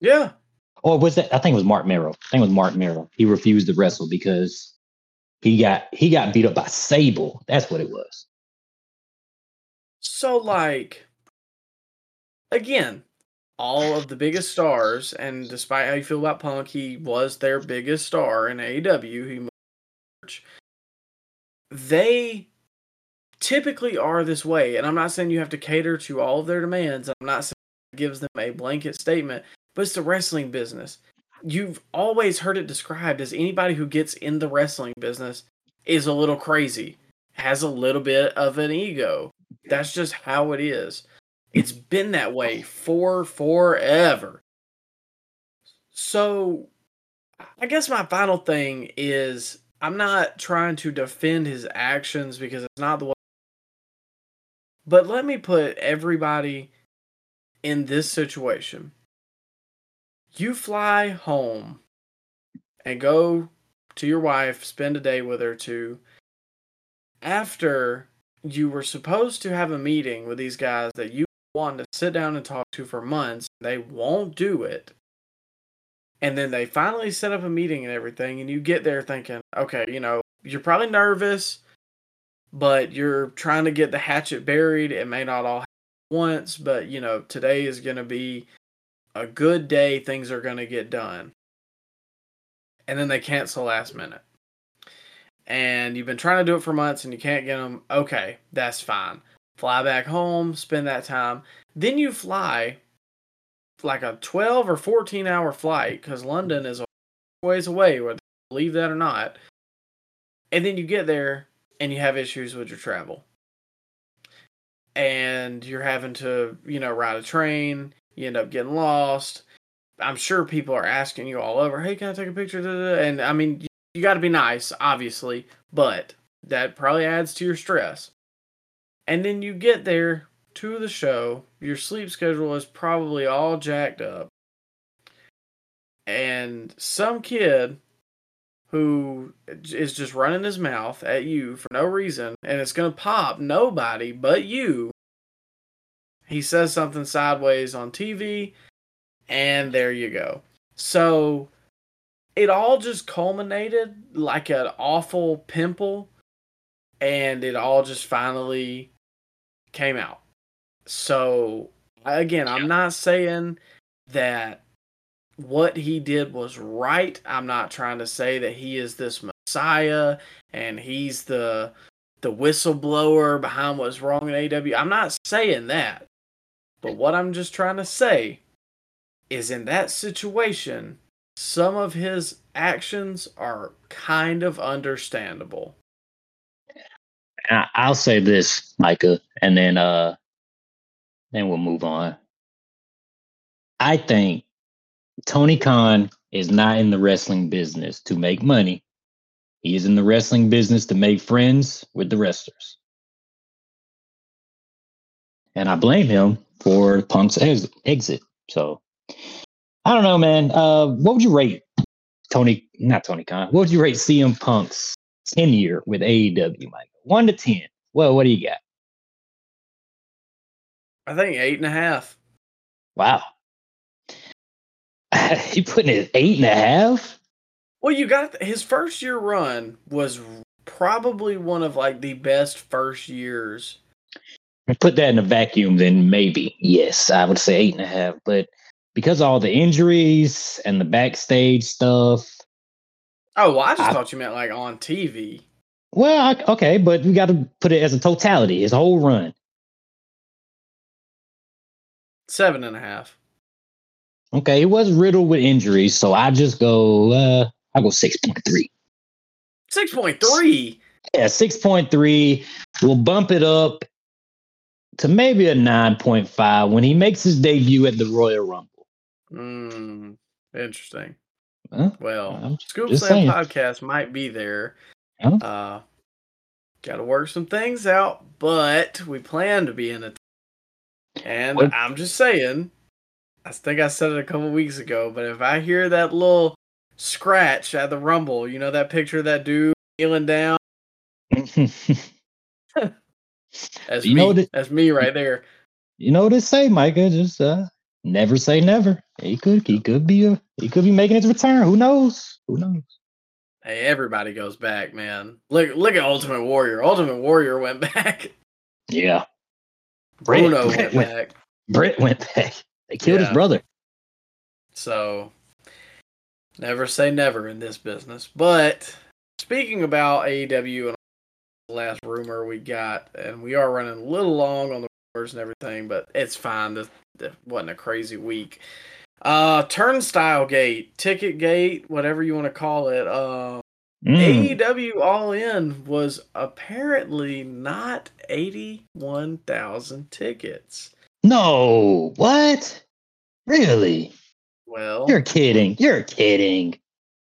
S2: Yeah,
S3: Or was that? I think it was Marc Mero. I think it was Marc Mero. He refused to wrestle because he got he got beat up by Sable. That's what it was.
S2: So like again, all of the biggest stars, and despite how you feel about Punk, he was their biggest star in AEW. He they typically are this way, and I'm not saying you have to cater to all of their demands. I'm not saying it gives them a blanket statement, but it's the wrestling business. You've always heard it described as anybody who gets in the wrestling business is a little crazy, has a little bit of an ego. That's just how it is. It's been that way for forever. So I guess my final thing is I'm not trying to defend his actions because it's not the way. But let me put everybody in this situation. You fly home and go to your wife, spend a day with her too. After you were supposed to have a meeting with these guys that you wanted to sit down and talk to for months, they won't do it. And then they finally set up a meeting and everything, and you get there thinking, okay, you know, you're probably nervous, but you're trying to get the hatchet buried. It may not all happen once, but you know, today is going to be a good day. Things are going to get done. And then they cancel last minute. And you've been trying to do it for months and you can't get them. Okay, that's fine. Fly back home, spend that time. Then you fly like a 12 or 14 hour flight because London is a ways away, whether you believe that or not. And then you get there and you have issues with your travel. And you're having to, you know, ride a train, you end up getting lost. I'm sure people are asking you all over, hey, can I take a picture? And I mean, you, got to be nice, obviously, but that probably adds to your stress. And then you get there to the show, your sleep schedule is probably all jacked up. And some kid who is just running his mouth at you for no reason and it's going to pop nobody but you. He says something sideways on TV and there you go. So it all just culminated like an awful pimple and it all just finally came out. So again. I'm not saying that what he did was right. I'm not trying to say that he is this messiah and he's the the whistleblower behind what's wrong in AW. I'm not saying that. But what I'm just trying to say is in that situation, some of his actions are kind of understandable.
S3: I'll say this, Micah, and then uh then we'll move on. I think Tony Khan is not in the wrestling business to make money. He is in the wrestling business to make friends with the wrestlers. And I blame him for Punk's ex- exit. So I don't know, man. Uh, what would you rate Tony, not Tony Khan, what would you rate CM Punk's tenure with AEW, Mike? One to 10. Well, what do you got?
S2: I think eight and a half.
S3: Wow. you putting it eight and a half?
S2: Well, you got his first year run was probably one of like the best first years.
S3: Put that in a vacuum, then maybe yes, I would say eight and a half. But because all the injuries and the backstage stuff.
S2: Oh, well, I just I, thought you meant like on TV.
S3: Well, okay, but we got to put it as a totality, his whole run.
S2: Seven and a half.
S3: Okay, it was riddled with injuries, so I just go. uh I go six point three.
S2: Six point three.
S3: Yeah, six point three. We'll bump it up to maybe a nine point five when he makes his debut at the Royal Rumble.
S2: Hmm. Interesting. Huh? Well, Scoop Slam podcast might be there. Huh? Uh, got to work some things out, but we plan to be in a and what? I'm just saying, I think I said it a couple weeks ago, but if I hear that little scratch at the Rumble, you know that picture of that dude kneeling down? that's you me. Know that, that's me right there.
S3: You know what to say, Micah. Just uh, never say never. He could he could be a, he could be making his return. Who knows? Who knows?
S2: Hey, everybody goes back, man. Look look at Ultimate Warrior. Ultimate Warrior went back.
S3: Yeah.
S2: Bruno Bret, went, went back.
S3: Bret went back. They killed yeah. his brother.
S2: So, never say never in this business. But speaking about AEW and the last rumor we got, and we are running a little long on the rumors and everything, but it's fine. This, this wasn't a crazy week. Uh, Turnstile Gate, Ticket Gate, whatever you want to call it. Uh, Mm. AEW All In was apparently not 81,000 tickets.
S3: No, what? Really?
S2: Well,
S3: you're kidding. You're kidding.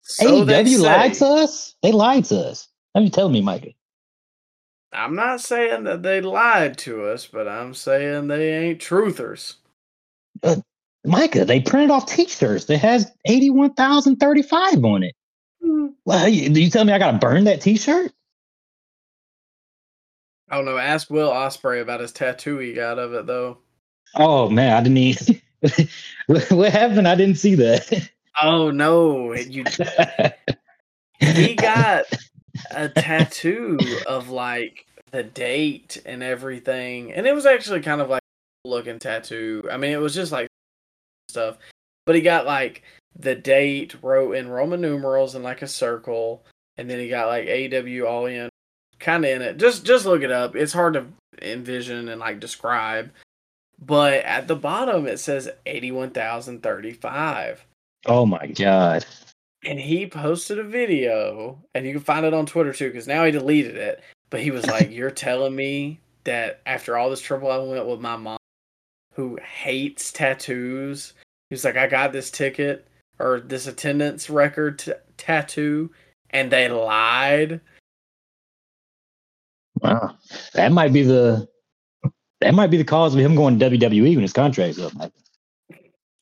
S2: So
S3: AEW lied to us. They lied to us. Have you telling me, Micah?
S2: I'm not saying that they lied to us, but I'm saying they ain't truthers.
S3: Micah, they printed off T-shirts that has eighty-one thousand thirty-five on it. Hmm. Well, you, do you tell me I gotta burn that T-shirt?
S2: I don't know. Ask Will Ospreay about his tattoo he got of it though.
S3: Oh man, I didn't even. what happened? I didn't see that.
S2: Oh no, you he got a tattoo of like the date and everything, and it was actually kind of like looking tattoo. I mean, it was just like stuff, but he got like the date wrote in Roman numerals and like a circle, and then he got like AW all in, kind of in it. Just just look it up. It's hard to envision and like describe, but at the bottom it says eighty one thousand thirty five.
S3: oh my god.
S2: and he posted a video and you can find it on twitter too because now he deleted it but he was like you're telling me that after all this trouble i went with my mom who hates tattoos he's like i got this ticket or this attendance record t- tattoo and they lied
S3: Wow, that might be the that might be the cause of him going to WWE when his contract's up.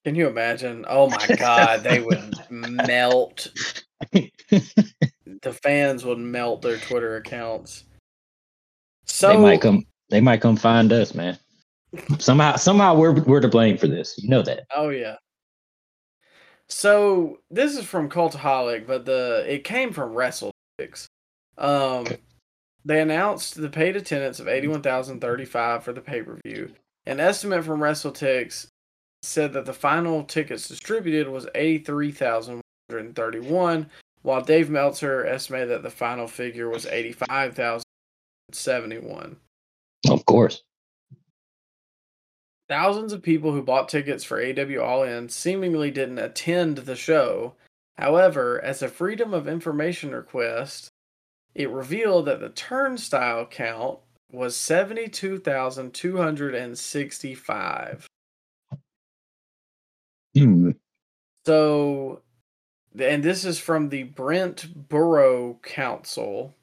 S2: Can you imagine oh my god they would melt the fans would melt their twitter accounts so
S3: they might come. They might come find us, man. Somehow, somehow we're we're to blame for this. You know that.
S2: Oh yeah. So this is from Cultaholic, but the it came from WrestleTix. Um, they announced the paid attendance of eighty one thousand thirty five for the pay per view. An estimate from WrestleTix said that the final tickets distributed was eighty three thousand one hundred thirty one, while Dave Meltzer estimated that the final figure was eighty five thousand seventy one.
S3: Of course.
S2: Thousands of people who bought tickets for AW All In seemingly didn't attend the show. However, as a Freedom of Information request, it revealed that the turnstile count was 72,265.
S3: Hmm.
S2: So, and this is from the Brent Borough Council.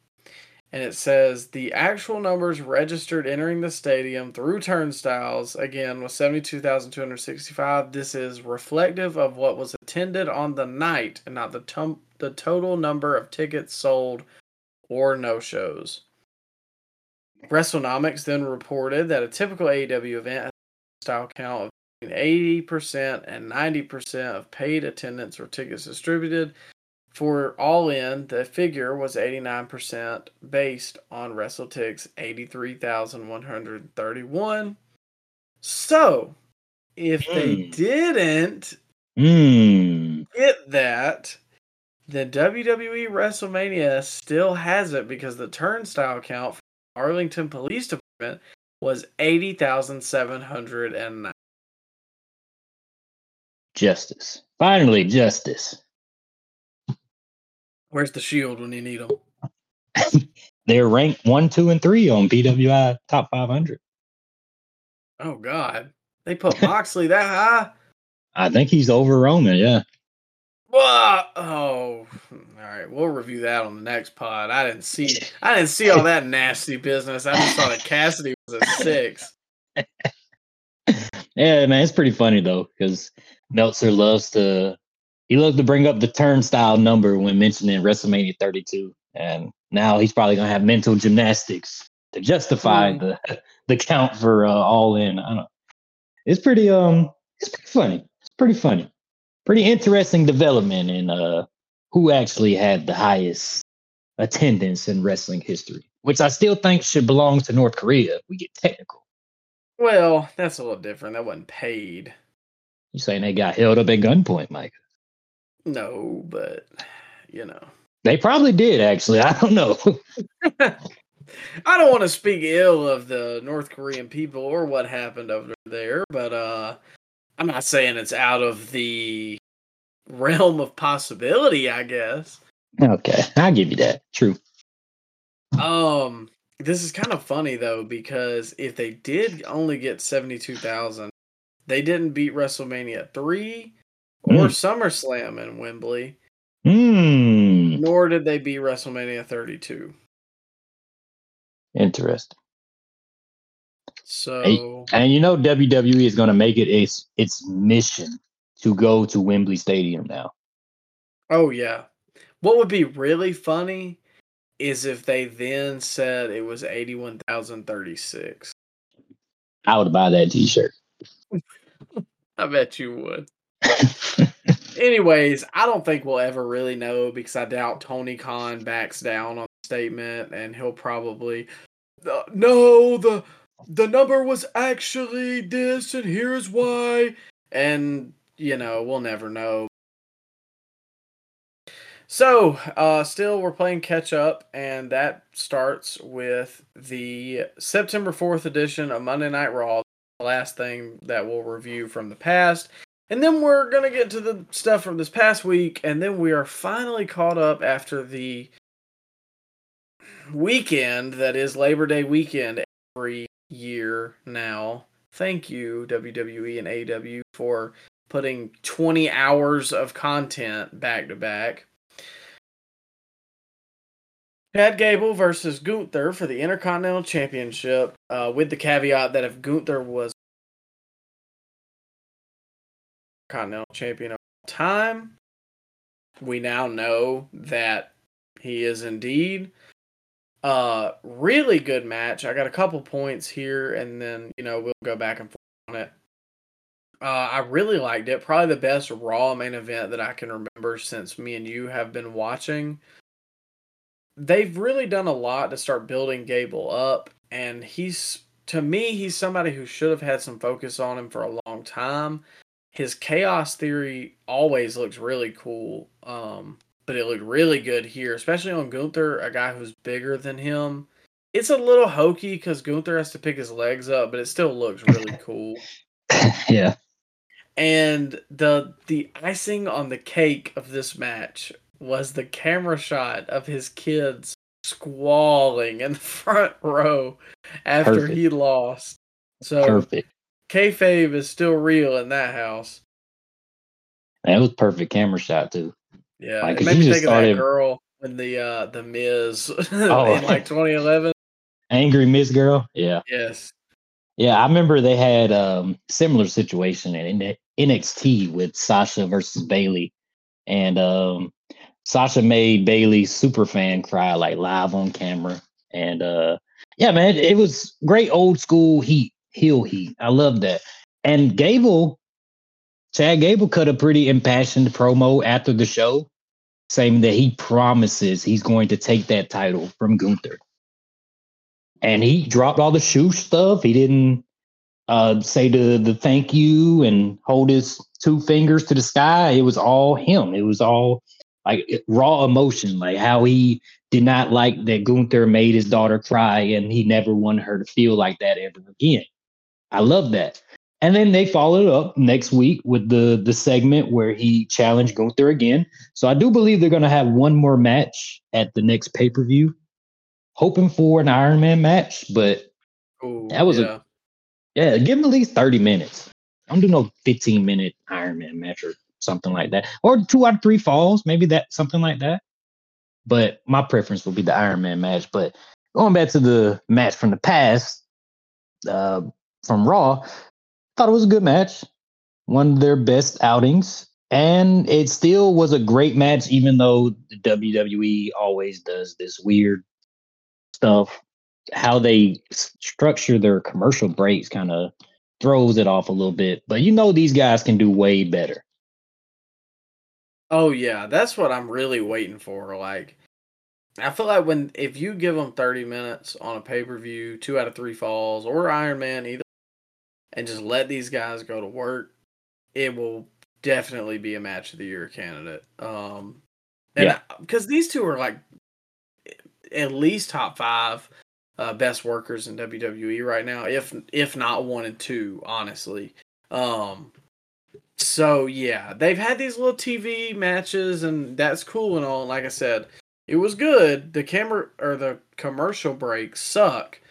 S2: And it says the actual numbers registered entering the stadium through turnstiles again was 72,265. This is reflective of what was attended on the night and not the the total number of tickets sold or no shows. WrestleNomics then reported that a typical AEW event has a style count of between 80% and 90% of paid attendance or tickets distributed. For All In, the figure was 89% based on WrestleTix 83,131. So, if they
S3: Hmm.
S2: didn't
S3: Hmm.
S2: get that, then WWE WrestleMania still has it because the turnstile count for Arlington Police Department was 80,709.
S3: Justice. Finally, justice.
S2: Where's the shield when you need them?
S3: They're ranked one, two, and three on PWI top 500.
S2: Oh, God. They put Moxley that high?
S3: I think he's over Roman. Yeah.
S2: Oh, all right. We'll review that on the next pod. I didn't see. I didn't see all that nasty business. I just saw that Cassidy was a six.
S3: Yeah, man, it's pretty funny though because Meltzer loves to he loves to bring up the turnstile number when mentioning WrestleMania 32, and now he's probably gonna have mental gymnastics to justify
S2: Hmm.
S3: the the count for uh, All In. I don't. It's pretty um, it's pretty funny. It's pretty funny. Pretty interesting development in uh who actually had the highest attendance in wrestling history, which I still think should belong to North Korea. If we get technical.
S2: Well, that's a little different. That wasn't paid.
S3: You saying they got held up at gunpoint, Mike?
S2: No, but you know.
S3: They probably did, actually. I don't know.
S2: I don't want to speak ill of the North Korean people or what happened over there, but uh I'm not saying it's out of the realm of possibility, I guess.
S3: okay, I'll give you that. True.
S2: Um this is kind of funny though because if they did only get 72,000, they didn't beat WrestleMania 3 or
S3: Mm.
S2: SummerSlam in Wembley.
S3: Hmm.
S2: Nor did they beat WrestleMania 32.
S3: Interesting.
S2: So
S3: And you know WWE is going to make it its its mission to go to Wembley Stadium now.
S2: Oh yeah. What would be really funny is if they then said it was 81,036.
S3: I would buy that T-shirt.
S2: I bet you would. Anyways, I don't think we'll ever really know because I doubt Tony Khan backs down on the statement and he'll probably "Uh, no the the number was actually this and here's why and you know, we'll never know. So, uh, still, we're playing catch up, and that starts with the September 4th edition of Monday Night Raw, the last thing that we'll review from the past. And then we're going to get to the stuff from this past week, and then we are finally caught up after the weekend that is Labor Day weekend every year now. Thank you, WWE and AW, for putting 20 hours of content back to back. Chad Gable versus Gunther for the Intercontinental Championship, uh, with the caveat that if Gunther was Continental Champion of all time, we now know that he is indeed. Uh, really good match. I got a couple points here, and then you know we'll go back and forth on it. Uh, I really liked it. Probably the best Raw main event that I can remember since me and you have been watching they've really done a lot to start building Gable up, and he's to me he's somebody who should have had some focus on him for a long time. His chaos theory always looks really cool, um, but it looked really good here, especially on Gunther, a guy who's bigger than him. It's a little hokey because Gunther has to pick his legs up, but it still looks really cool.
S3: yeah.
S2: And the the icing on the cake of this match was the camera shot of his kids squalling in the front row after
S3: Perfect.
S2: he lost. So
S3: Perfect.
S2: kayfabe is still real in that house.
S3: That was perfect camera shot too.
S2: Yeah,
S3: Like,
S2: it made
S3: you
S2: me
S3: just
S2: think of that girl in the uh the Miz
S3: Oh.
S2: in like 2011.
S3: Angry Miz Girl. Yeah.
S2: Yes.
S3: Yeah, I remember they had um similar situation in NXT with Sasha versus Bayley, and um Sasha made Bayley super fan cry like live on camera, and uh yeah, man, it was great old school heat, heel heat. I love that. And Gable, Chad Gable cut a pretty impassioned promo after the show, saying that he promises he's going to take that title from Gunther and he dropped all the shoe stuff. He didn't uh, say the the thank you and hold his two fingers to the sky. It was all him. It was all like raw emotion, like how he did not like that Gunther made his daughter cry, and he never wanted her to feel like that ever again. I love that. And then they followed up next week with the the segment where he challenged Gunther again. So I do believe they're going to have one more match at the next pay per view hoping for an Iron Man match, but
S2: Ooh,
S3: That was a-
S2: yeah.
S3: yeah, give him at least 30 minutes. Don't do no 15 minute Iron Man match or something like that. Or two out of three falls, maybe that something like that. But my preference would be the Iron Man match. But going back to the match from the past, uh, from Raw, thought it was a good match. One of their best outings. And it still was a great match, even though the WWE always does this weird stuff. How they structure their commercial breaks kind of throws it off a little bit. But you know, these guys can do way better.
S2: Oh yeah, that's what I'm really waiting for. Like, I feel like when if you give them 30 minutes on a pay per view, two out of three falls, or Iron Man, either, and just let these guys go to work, it will definitely be a match of the year candidate. Um, and
S3: Yeah.
S2: because these two are like at least top five uh, best workers in WWE right now, if if not one and two, honestly. Um, so yeah, they've had these little TV matches, and that's cool and all. Like I said, it was good. The camera or the commercial breaks suck,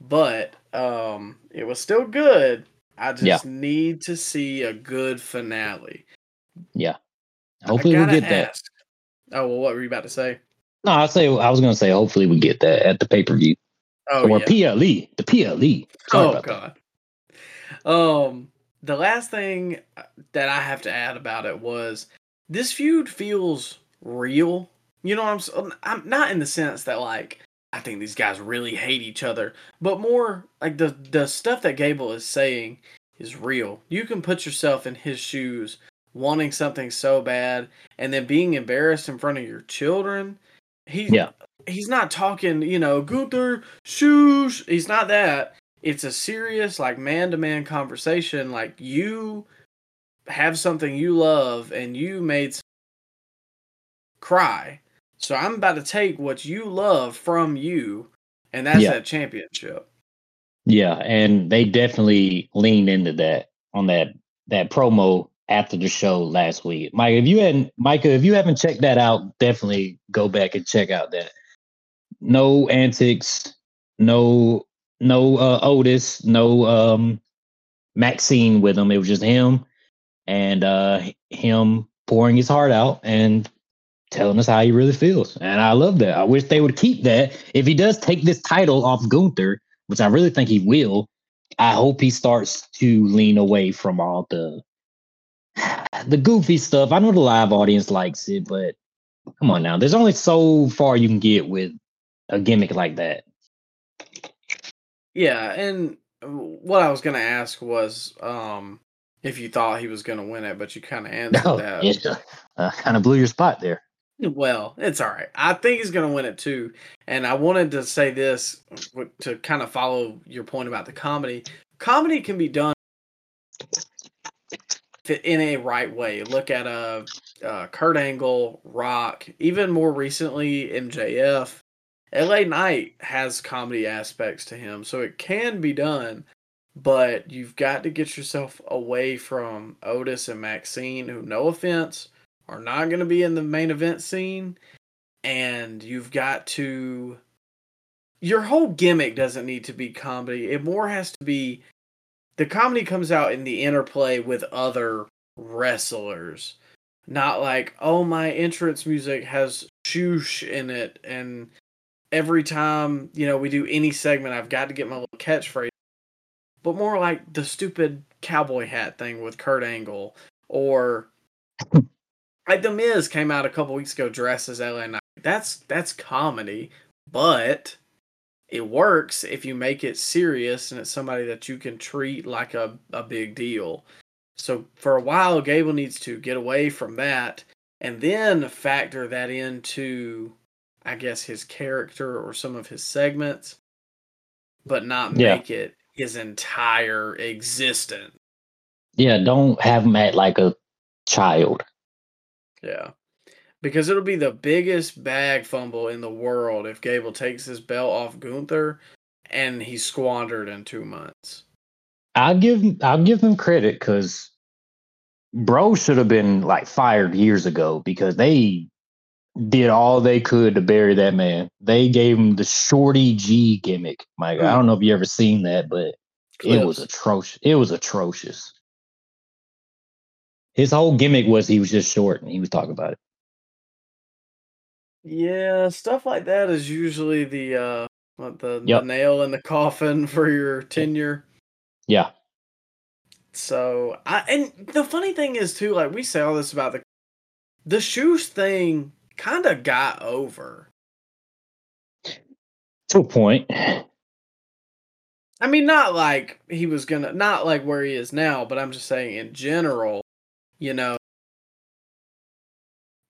S2: but um, it was still good. I just
S3: Yeah.
S2: need to see a good finale.
S3: Yeah.
S2: Hopefully
S3: we'll
S2: gotta
S3: get that.
S2: Oh well, what were you about to say?
S3: No, I say I was gonna say hopefully we get that at the pay per view
S2: Oh
S3: or
S2: yeah.
S3: PLE, the PLE. Sorry
S2: oh
S3: about that.
S2: god. Um, the last thing that I have to add about it was this feud feels real. You know, what I'm s- I'm not in the sense that like I think these guys really hate each other, but more like the the stuff that Gable is saying is real. You can put yourself in his shoes, wanting something so bad, and then being embarrassed in front of your children. He
S3: Yeah.
S2: he's not talking, you know, Gunther shoes. He's not that. It's a serious, like man to man conversation. Like you have something you love and you made cry. So I'm about to take what you love from you, and that's
S3: Yeah.
S2: that championship.
S3: Yeah, and they definitely leaned into that on that that promo after the show last week. Mike, if you hadn't Micah, if you haven't checked that out, definitely go back and check out that. No antics, no no uh Otis, no um Maxine with him. It was just him and uh him pouring his heart out and telling us how he really feels. And I love that. I wish they would keep that. If he does take this title off Gunther, which I really think he will, I hope he starts to lean away from all the the goofy stuff. I know the live audience likes it, but come on now. There's only so far you can get with a gimmick like that.
S2: Yeah, and what I was gonna ask was um if you thought he was gonna win it, but you kind of answered
S3: No,
S2: that.
S3: it uh, kind of blew your spot there.
S2: Well, it's all right. I think he's going to win it too. And I wanted to say this to kind of follow your point about the comedy. Comedy can be done in a right way. Look at uh, uh, Kurt Angle, Rock, even more recently MJF. LA Knight has comedy aspects to him, so it can be done. But you've got to get yourself away from Otis and Maxine, who, no offense, are not going to be in the main event scene and you've got to your whole gimmick doesn't need to be comedy. It more has to be the comedy comes out in the interplay with other wrestlers. Not like oh my entrance music has shoosh in it and every time you know we do any segment i've got to get my little catchphrase. But more like the stupid cowboy hat thing with kurt angle or like the Miz came out a couple weeks ago dressed as LA Knight. That's that's comedy, but it works if you make it serious and it's somebody that you can treat like a, a big deal. So for a while, Gable needs to get away from that and then factor that into, I guess, his character or some of his segments, but not
S3: Yeah.
S2: make it his entire existence.
S3: Yeah, don't have him act like a child.
S2: Yeah. Because it'll be the biggest bag fumble in the world if Gable takes his belt off Gunther and he's squandered in two months.
S3: I'll give I'll give him credit because Bro should have been like fired years ago because they did all they could to bury that man. They gave him the Shorty G gimmick. Mike, I hmm. don't know if you ever seen that, but it was atrocious. It was atrocious. His whole gimmick was he was just short and he was talking about it.
S2: Yeah, stuff like that is usually the uh what the,
S3: Yep.
S2: the nail in the coffin for your tenure.
S3: Yeah.
S2: So I and the funny thing is too, like we say all this about the the shoes thing kind of got over.
S3: To a point.
S2: I mean, not like he was gonna, not like where he is now, but I'm just saying in general, you know,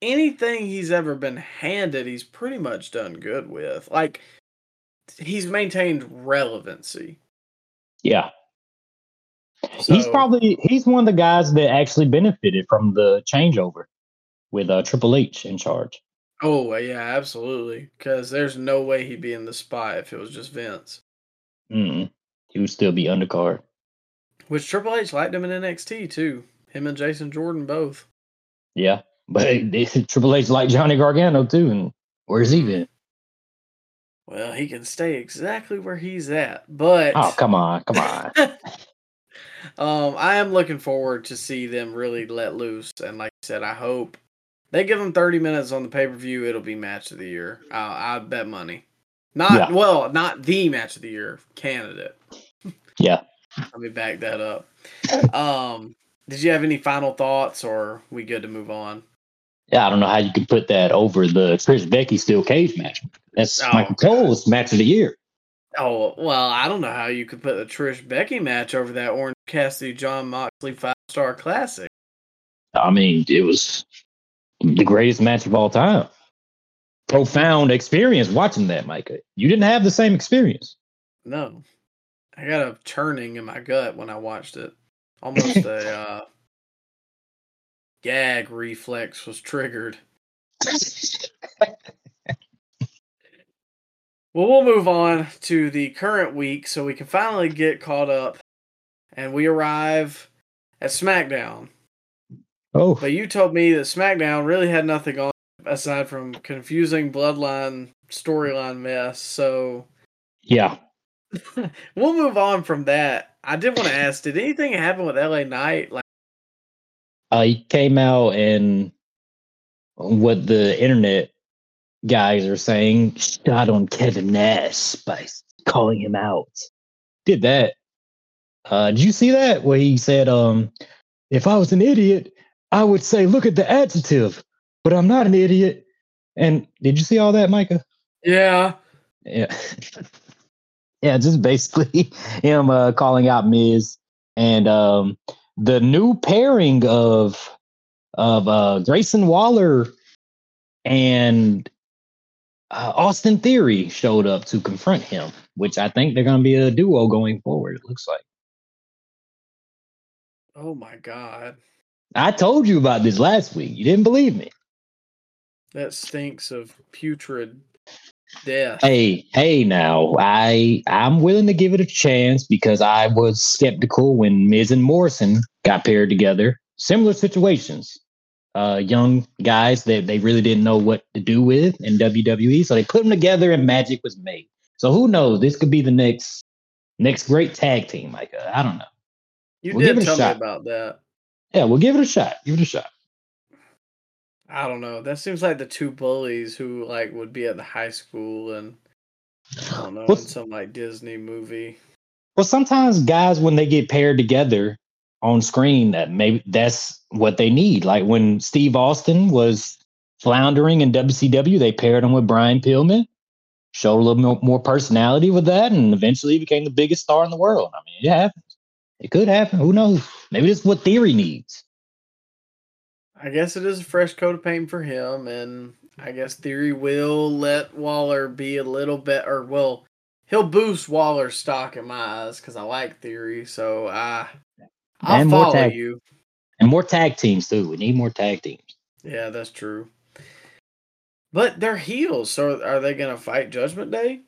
S2: anything he's ever been handed, he's pretty much done good with. Like, he's maintained relevancy.
S3: Yeah. he's probably he's one of the guys that actually benefited from the changeover with uh, Triple H in charge.
S2: Oh, yeah, absolutely. Because there's no way he'd be in the spot if it was just Vince.
S3: Mm. He would still be undercard.
S2: Which Triple H liked him in NXT too. Him and Jason Jordan both.
S3: Yeah. But Triple H like Johnny Gargano too, and where's he been?
S2: Well, he can stay exactly where he's at, but
S3: Oh, come on, come on.
S2: um, I am looking forward to see them really let loose, and like I said, I hope They give them 30 minutes on the pay per view, it'll be match of the year. I, I bet money. Not
S3: Yeah.
S2: well, not the match of the year candidate.
S3: Yeah.
S2: Let me back that up. Um, did you have any final thoughts, or we good to move on?
S3: Yeah, I don't know how you could put that over the Trish Becky steel cage match. That's
S2: Oh,
S3: Michael. Cole's match of the year.
S2: Oh well, I don't know how you could put the Trish Becky match over that Orange Cassidy Jon Moxley five star classic.
S3: I mean, it was the greatest match of all time. Profound experience watching that, Micah. You didn't have the same experience.
S2: No, I got a churning in my gut when I watched it. Almost a uh, gag reflex was triggered. Well, we'll move on to the current week so we can finally get caught up. And we arrive at SmackDown.
S3: Oh,
S2: But you told me that SmackDown really had nothing on aside from confusing bloodline storyline mess. So
S3: yeah.
S2: we'll move on from that. I did want to ask, did anything happen with LA Knight? Like
S3: Uh, he came out and what the internet guys are saying shot on Kevin Nash by calling him out. Did that. Uh, did you see that? Where he said, um, if I was an idiot, I would say, look at the adjective, but I'm not an idiot. And did you see all that, Micah?
S2: Yeah.
S3: Yeah. yeah, just basically him uh, calling out Miz and um, the new pairing of of uh, Grayson Waller and uh, Austin Theory showed up to confront him, which I think they're going to be a duo going forward. It looks like.
S2: Oh my god.
S3: I told you about this last week. You didn't believe me.
S2: That stinks of putrid death.
S3: Hey, hey now. I I'm willing to give it a chance because I was skeptical when Miz and Morrison got paired together. Similar situations. Uh young guys that they really didn't know what to do with in WWE. So they put them together and magic was made. So who knows? This could be the next next great tag team, Micah. I don't know.
S2: you
S3: we'll give
S2: did tell me about that.
S3: Yeah, we'll give it a shot. Give it a shot.
S2: I don't know. That seems like the two bullies who like would be at the high school and I don't know in some like Disney movie.
S3: Well, sometimes guys, when they get paired together on screen, that maybe that's what they need. Like when Steve Austin was floundering in WCW, they paired him with Brian Pillman, showed a little more, more personality with that, and eventually he became the biggest star in the world. I mean, it happens. It could happen. Who knows? Maybe that's what Theory needs.
S2: I guess it is a fresh coat of paint for him, and I guess Theory will let Waller be a little bit, or well, he'll boost Waller's stock in my eyes because I like Theory. So I, I'll
S3: And
S2: follow
S3: tag-
S2: you.
S3: And more tag teams too. We need more tag teams.
S2: Yeah, that's true. But they're heels, so are they gonna fight Judgment Day?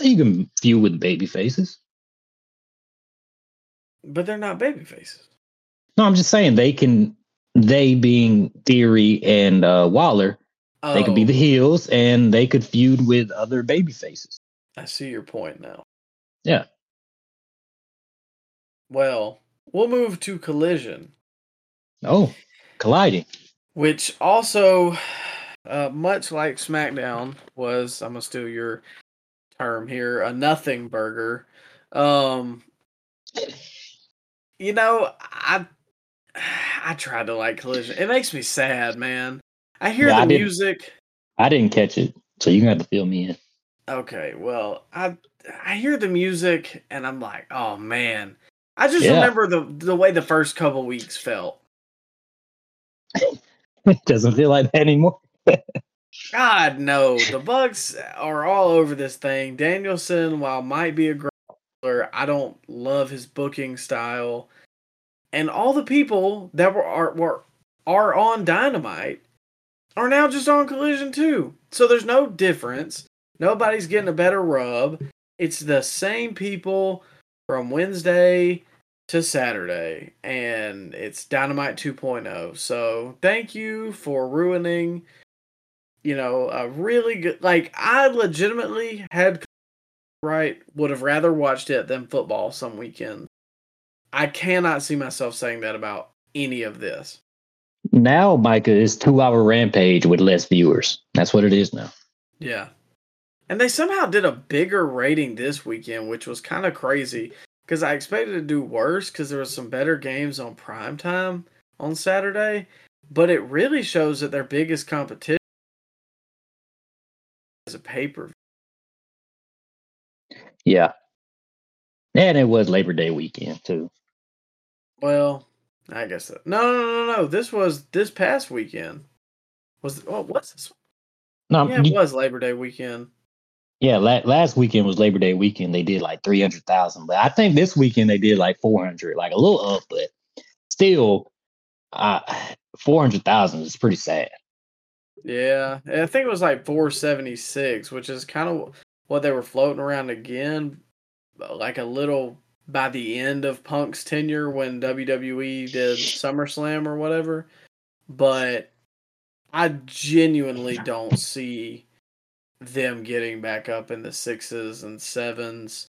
S3: You can feud with baby faces.
S2: But they're not baby faces.
S3: No, I'm just saying they can. They being Theory and uh, Waller, They could be
S2: Oh,
S3: the heels and they could feud with other baby faces.
S2: I see your point now.
S3: Yeah.
S2: Well, we'll move to Collision.
S3: Oh, colliding.
S2: which also uh, much like smackdown was i'm gonna steal your term here a nothing burger um you know i i tried to like collision it makes me sad man i hear
S3: Yeah,
S2: the
S3: I
S2: music
S3: I didn't catch it, so you're gonna have to fill me in.
S2: okay well i i hear the music and i'm like oh man i just
S3: Yeah.
S2: remember the the way the first couple weeks felt
S3: It doesn't feel like that anymore.
S2: God no, the Bucks are all over this thing. Danielson, while might be a grappler, I don't love his booking style. And all the people that were are were are on Dynamite are now just on Collision too. So there's no difference. Nobody's getting a better rub. It's the same people from Wednesday to Saturday, and it's Dynamite 2.0. So thank you for ruining you know, a really good like I legitimately had right would have rather watched it than football some weekend. I cannot see myself saying that about any of this.
S3: now Micah is two hour rampage with less viewers. That's what it is now.
S2: Yeah. And they somehow did a bigger rating this weekend, which was kind of crazy because I expected to do worse because there was some better games on prime time on Saturday, but it really shows that their biggest competition is a pay per view.
S3: Yeah. And it was Labor Day weekend too.
S2: Well, I guess that. No, no, no, no, no. This was this past weekend. Was oh, what's this?
S3: No,
S2: Yeah, it
S3: you-
S2: was Labor Day weekend.
S3: yeah. La- last weekend was Labor Day weekend. They did like three hundred thousand, but I think this weekend they did like four hundred, like a little up, but still, uh, four hundred thousand is pretty sad.
S2: Yeah, and I think it was like 476, which is kind of what they were floating around again, like a little by the end of Punk's tenure when WWE did SummerSlam or whatever. But I genuinely don't see them getting back up in the sixes and sevens,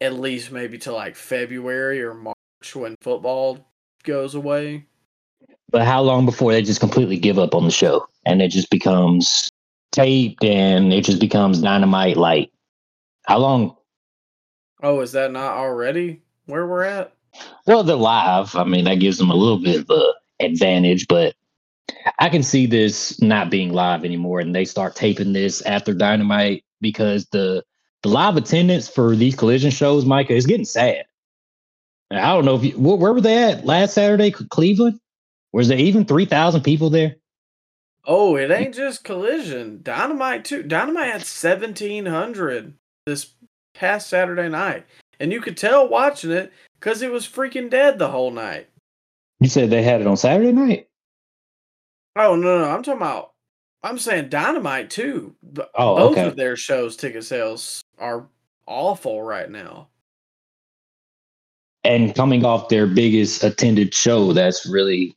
S2: at least maybe to like February or March when football goes away.
S3: But how long before they just completely give up on the show and it just becomes taped and it just becomes dynamite light? How long?
S2: Oh, is that not already where we're at?
S3: Well, they're live. I mean, that gives them a little bit of a advantage, but I can see this not being live anymore, and they start taping this after Dynamite because the the live attendance for these collision shows, Micah, is getting sad. And I don't know if you wh- where were they at last Saturday, Cleveland? Was there even three thousand people there?
S2: Oh, it ain't just collision. Dynamite too. Dynamite had seventeen hundred this past Saturday night, and you could tell watching it because it was freaking dead the whole night.
S3: You said they had it on Saturday night.
S2: Oh no, no, I'm talking about. I'm saying Dynamite too.
S3: Oh,
S2: Both
S3: okay.
S2: of their shows ticket sales are awful right now.
S3: And coming off their biggest attended show, that's really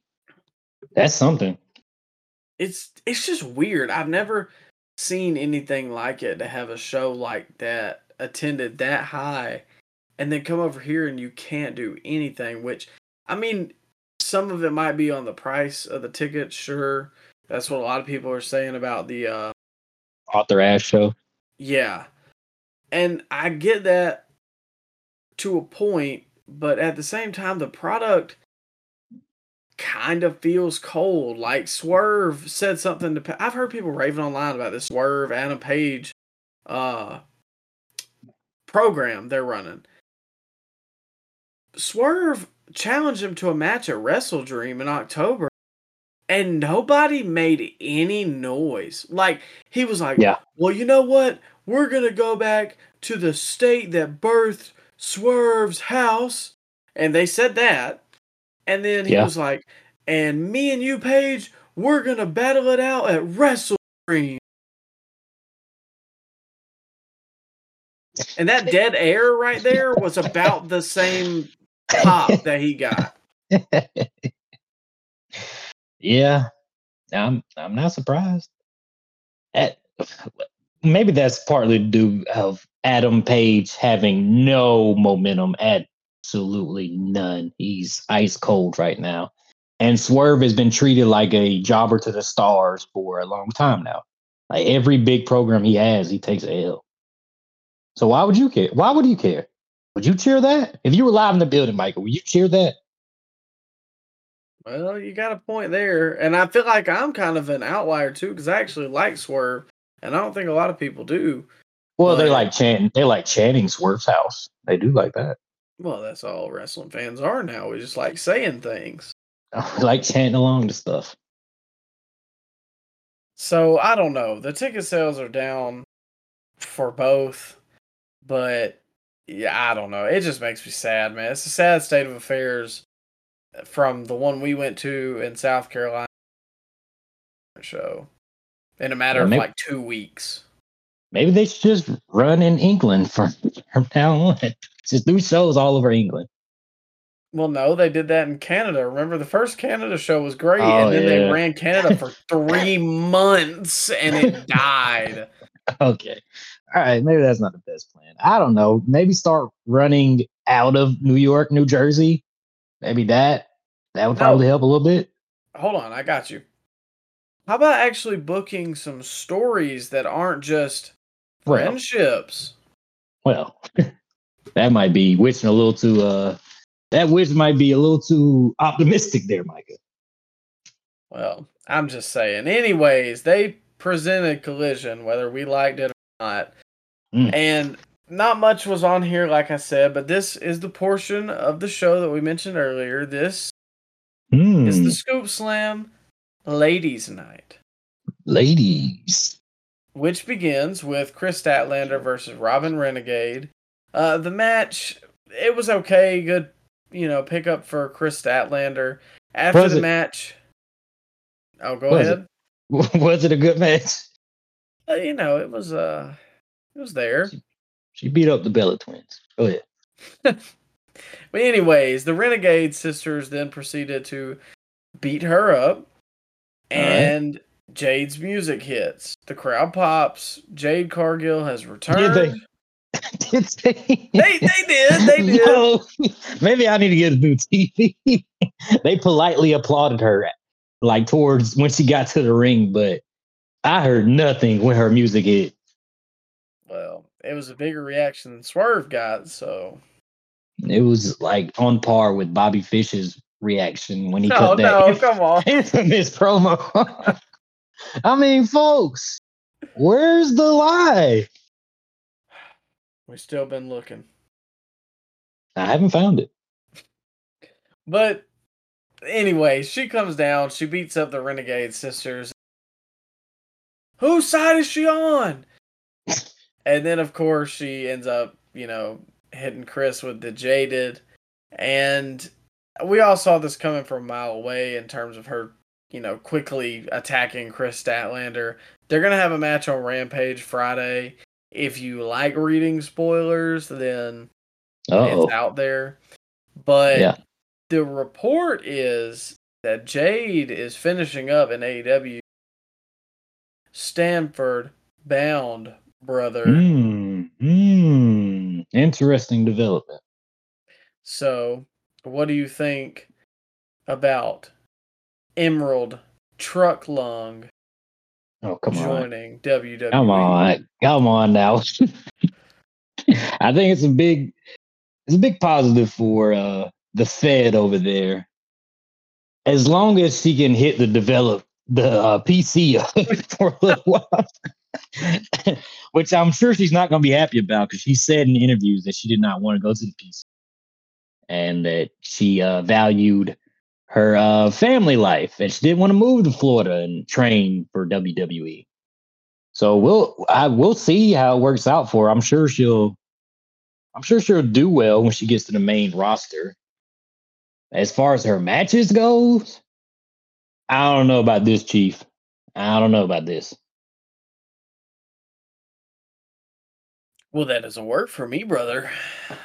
S3: that's something.
S2: It's it's just weird. I've never seen anything like it to have a show like that attended that high and then come over here and you can't do anything which I mean some of it might be on the price of the ticket sure. That's what a lot of people are saying about the uh
S3: Arthur Ashe show.
S2: yeah. And I get that to a point, but at the same time, the product kind of feels cold. Like Swerve said something to. I've heard people raving online about this Swerve Adam Page uh, program they're running. Swerve challenged him to a match at Wrestle Dream in October, and nobody made any noise. Like he was like,
S3: Yeah.
S2: well, you know what? We're gonna go back to the state that birthed Swerve's house, and they said that, and then he
S3: Yeah.
S2: was like, and me and you, Page, we're gonna battle it out at Wrestle Dream. And that dead air right there was about the same pop that he got.
S3: yeah, I'm I'm not surprised. At, maybe that's partly due of Adam Page having no momentum, absolutely none. He's ice cold right now, and Swerve has been treated like a jobber to the stars for a long time now. Like every big program he has, he takes a L. So why would you care? Why would you care? Would you cheer that? If you were live in the building, Michael, would you cheer that?
S2: Well, you got a point there, and I feel like I'm kind of an outlier too because I actually like Swerve, and I don't think a lot of people do.
S3: Well, they like chanting. They like chanting Swerve's house. They do like that.
S2: Well, that's all wrestling fans are now. We just like saying things.
S3: They like chanting along to stuff.
S2: So I don't know. The ticket sales are down for both, but yeah, I don't know. It just makes me sad, man. It's a sad state of affairs from the one we went to in South Carolina show in a matter
S3: Yeah,
S2: of
S3: maybe-
S2: like two weeks.
S3: Maybe they should just run in England from from now on. Just do shows all over England.
S2: Well, no, they did that in Canada. Remember, the first Canada show was great,
S3: Oh,
S2: and then they ran Canada for three months, and it died.
S3: Okay. All right. Maybe that's not the best plan. I don't know. Maybe start running out of New York, New Jersey. Maybe that that would
S2: No.
S3: probably help a little bit.
S2: hold on, I got you. How about actually booking some stories that aren't just
S3: Well.
S2: friendships?
S3: Well, that might be wishing a little too. uh That wish might be a little too optimistic there, Micah.
S2: Well, I'm just saying. Anyways, they presented Collision, whether we liked it or not.
S3: Mm.
S2: And not much was on here, like I said, but this is the portion of the show that we mentioned earlier. This
S3: Hmm,
S2: is the Scoop Slam Ladies Night,
S3: ladies.
S2: which begins with Kris Statlander versus Robyn Renegade. Uh, the match, it was okay, good, you know, pickup for Kris Statlander. After the
S3: it?
S2: match, oh, go
S3: Was
S2: ahead.
S3: Was it a good match?
S2: Uh, you know, it was uh it was there.
S3: She beat up the Bella twins. Oh yeah.
S2: But anyways, the Renegade sisters then proceeded to beat her up
S3: All right.
S2: and Jade's music hits. The crowd pops. Jade Cargill has returned.
S3: they? Did they?
S2: they, they did. They did.
S3: No. Maybe I need to get a new TV. they politely applauded her, like towards when she got to the ring, but I heard nothing when her music hit.
S2: Well, it was a bigger reaction than Swerve got, so
S3: It was like on par with Bobby Fish's reaction when he
S2: No,
S3: cut that
S2: no, come on.
S3: infamous promo. I mean, folks, where's the lie?
S2: We've still been looking.
S3: I haven't found it.
S2: But anyway, she comes down, she beats up the Renegade sisters. Whose side is she on? and then of course she ends up, you know, hitting Kris with the jaded. And we all saw this coming from a mile away in terms of her, you know, quickly attacking Kris Statlander. They're gonna have a match on Rampage Friday. If you like reading spoilers, then
S3: Oh,
S2: it's out there. But
S3: Yeah.
S2: the report is that Jade is finishing up in AEW. Stanford bound, brother.
S3: Hmm. Hmm. Interesting development.
S2: So, what do you think about Emerald Truck Lung
S3: Oh, come on.
S2: joining E? WWE?
S3: Come on. Come on now. I think it's a big it's a big positive for uh the Fed over there. As long as he can hit the develop the uh, PC for a little while. Which I'm sure she's not going to be happy about because she said in interviews that she did not want to go to the PC and that she uh, valued her uh, family life and she didn't want to move to Florida and train for WWE. So we'll I we'll see how it works out for her. I'm sure she'll I'm sure she'll do well when she gets to the main roster. As far as her matches goes, I don't know about this, Chief. I don't know about this.
S2: Well, that doesn't work for me, brother.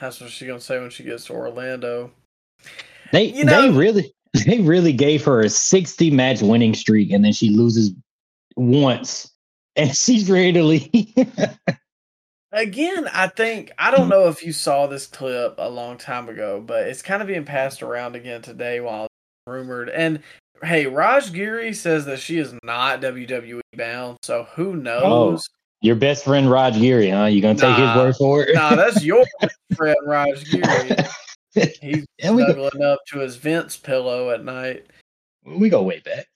S2: That's what she's gonna say when she gets to Orlando.
S3: They
S2: You know-
S3: they really they really gave her a 60 match winning streak and then she loses once and she's ready to leave.
S2: Again, I think I don't know if you saw this clip a long time ago, but it's kind of being passed around again today while rumored. And hey, Raj Giri says that she is not WWE bound, so who oh, knows?
S3: Your best friend Raj Giri, huh? You gonna take
S2: Nah.
S3: his word for it?
S2: nah, that's your friend Raj Giri. He's
S3: we, go,
S2: snuggling up to his Vince pillow at night.
S3: we go way back.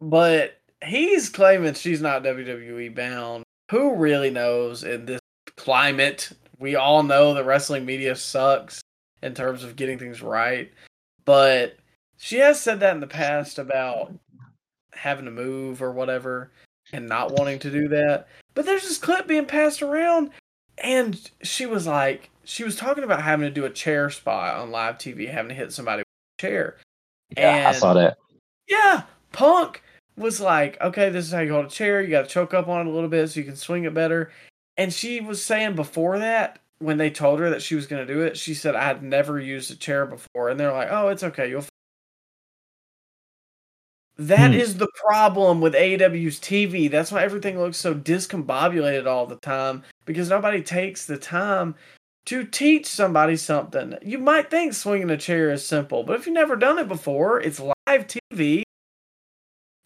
S2: But he's claiming she's not WWE bound. Who really knows in this climate? We all know the wrestling media sucks in terms of getting things right. But she has said that in the past about having to move or whatever and not wanting to do that. But there's this clip being passed around and she was like she was talking about having to do a chair spot on live TV, having to hit somebody with a chair.
S3: Yeah, I saw that.
S2: yeah, Punk was like, okay, this is how you hold a chair. You got to choke up on it a little bit so you can swing it better. And she was saying before that, when they told her that she was going to do it, she said, I had never used a chair before. And they're like, oh, it's okay. You'll. F-" That
S3: Hmm.
S2: is the problem with AEW's TV. That's why everything looks so discombobulated all the time because nobody takes the time to teach somebody something. You might think swinging a chair is simple, but if you've never done it before, it's live TV.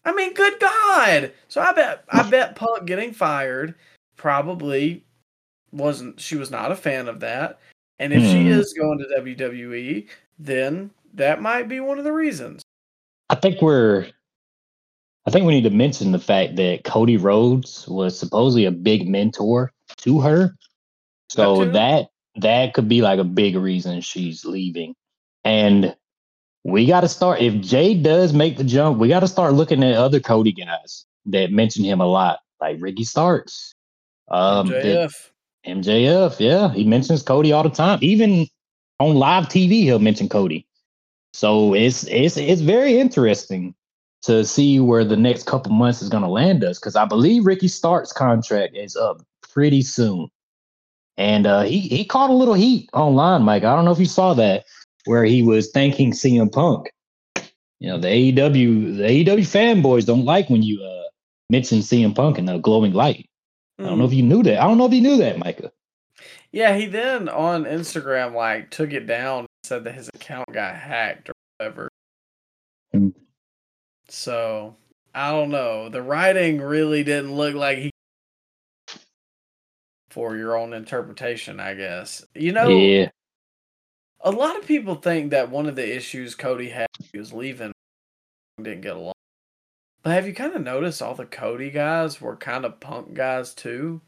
S2: I mean, good God! So I bet I bet Punk getting fired probably wasn't. She was not a fan of that, and if she
S3: Hmm.
S2: is going to WWE, then that might be one of the reasons.
S3: I think we're. I think we need to mention the fact that Cody Rhodes was supposedly a big mentor to her, so
S2: That
S3: that that could be like a big reason she's leaving. And we got to start. If Jay does make the jump, we got to start looking at other Cody guys that mention him a lot, like Ricky Starks, um, that-
S2: JF.
S3: MJF, yeah, he mentions Cody all the time. Even on live TV, he'll mention Cody. So it's it's it's very interesting to see where the next couple months is going to land us because I believe Ricky Stark's contract is up pretty soon, and uh, he he caught a little heat online, Mike. I don't know if you saw that where he was thanking CM Punk. You know the AEW the AEW fanboys don't like when you uh, mention CM Punk in a glowing light. I don't know if you knew that. I don't know if you knew that, Micah.
S2: Yeah, he then on Instagram like took it down and said that his account got hacked or whatever.
S3: Hmm.
S2: So I don't know. The writing really didn't look like he for your own interpretation, I guess. You know,
S3: yeah.
S2: a lot of people think that one of the issues Cody had he was leaving didn't get along. But have you kind of noticed all the Cody guys were kind of punk guys too?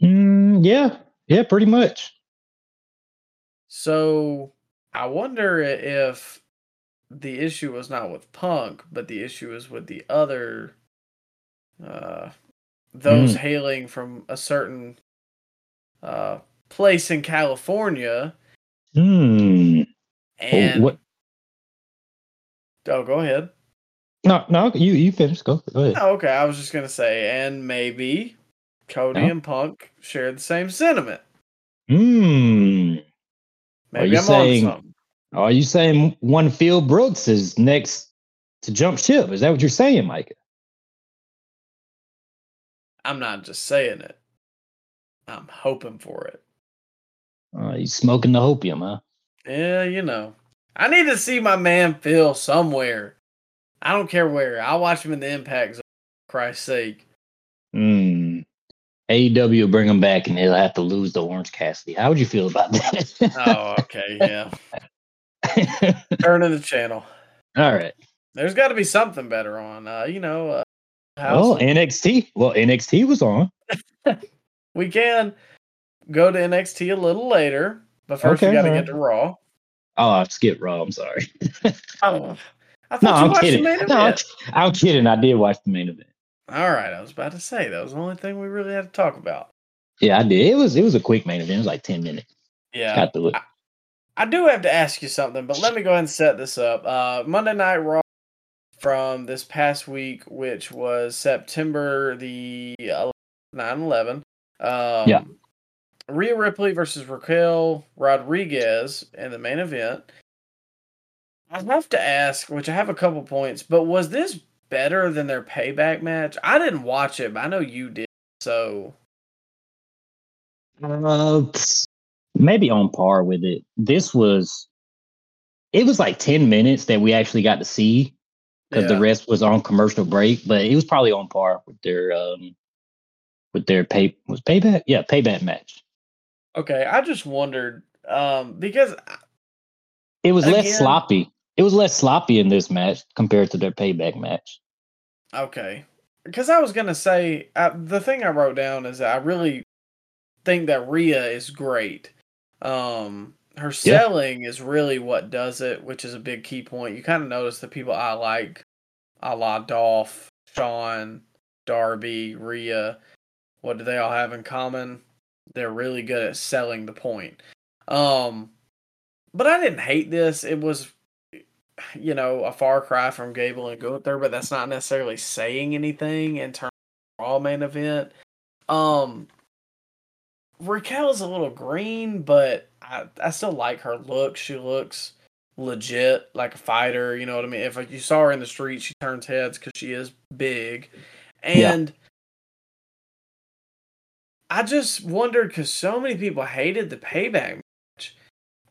S3: Mm, yeah, yeah, pretty much.
S2: So I wonder if the issue was not with Punk, but the issue is with the other uh those
S3: Mm.
S2: hailing from a certain uh place in California
S3: Hmm.
S2: and
S3: what?
S2: oh go ahead.
S3: No, no, you you finish. Go, go ahead.
S2: Oh, okay, I was just gonna say, and maybe Cody
S3: No.
S2: and Punk share the same sentiment.
S3: Hmm.
S2: Maybe
S3: you
S2: I'm
S3: saying-
S2: on something.
S3: Are you saying one Phil Brooks is next to jump ship? Is that what you're saying, Micah?
S2: I'm not just saying it. I'm hoping for it.
S3: Uh, he's smoking the opium, huh?
S2: Yeah, you know. I need to see my man Phil somewhere. I don't care where. I'll watch him in the impact zone, for Christ's sake.
S3: Hmm. AEW will bring him back and he'll have to lose to Orange Cassidy. How would you feel about that?
S2: Oh, okay, yeah. Turning the channel.
S3: All right.
S2: There's got to be something better on. Uh, you know, uh,
S3: Well. NXT. Well, NXT was on.
S2: we can go to NXT a little later, but first we
S3: Okay,
S2: got to get to Raw.
S3: Oh, I skipped Raw. I'm sorry.
S2: Oh, I thought
S3: No,
S2: you
S3: I'm
S2: watched
S3: kidding.
S2: the main
S3: No, I'm. I'm kidding. I did watch the main event.
S2: All right, I was about to say that was the only thing we really had to talk about.
S3: Yeah, I did. It was it was a quick main event. It was like ten minutes.
S2: Yeah,
S3: Got through it.
S2: I do have to ask you something, but let me go ahead and set this up. Uh, Monday Night Raw from this past week, which was September the 9 11. Um,
S3: Yeah.
S2: Rhea Ripley versus Raquel Rodriguez in the main event. I have to ask, which I have a couple points, but was this better than their payback match? I didn't watch it, but I know you did. So,
S3: Uh, maybe on par with it. This was. It was like ten minutes that we actually got to see because
S2: yeah.
S3: the rest was on commercial break. But it was probably on par with their um, with their pay was payback. Yeah, payback match.
S2: okay, I just wondered um, because
S3: It was
S2: Again-
S3: less sloppy. It was less sloppy in this match compared to their payback match.
S2: Okay. Because I was going to say, uh, the thing I wrote down is that I really think that Rhea is great. Um, her
S3: Yeah.
S2: selling is really what does it, which is a big key point. You kind of notice the people I like, a la Dolph, Sean, Darby, Rhea, what do they all have in common? They're really good at selling the point. Um, but I didn't hate this. It was you know, a far cry from Gable and Gunther, but that's not necessarily saying anything in terms of Raw main event. Um, Raquel's a little green, but I, I still like her look. She looks legit, like a fighter. You know what I mean? If you saw her in the street, she turns heads because she is big.
S3: Yeah.
S2: And I just wondered because so many people hated the payback match.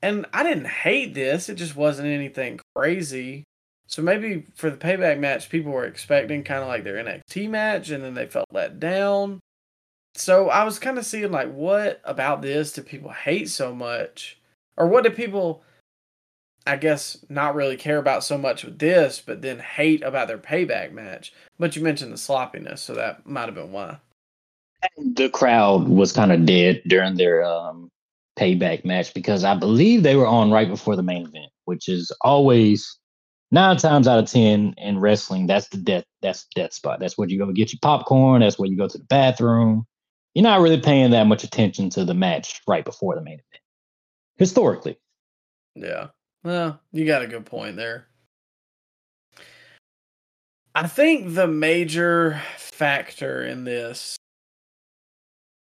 S2: And I didn't hate this, it just wasn't anything crazy. So maybe for the payback match, people were expecting kind of like their NXT match and then they felt let down. So I was kind of seeing like, what about this do people hate so much? Or what do people, I guess, not really care about so much with this, but then hate about their payback match? But you mentioned the sloppiness, so that might have been why
S3: the crowd was kind of dead during their um, payback match because I believe they were on right before the main event, which is always nine times out of ten in wrestling. That's the death. That's death spot. That's where you go get your popcorn. That's where you go to the bathroom. You're not really paying that much attention to the match right before the main event, historically.
S2: Yeah. Well, you got a good point there. I think the major factor in this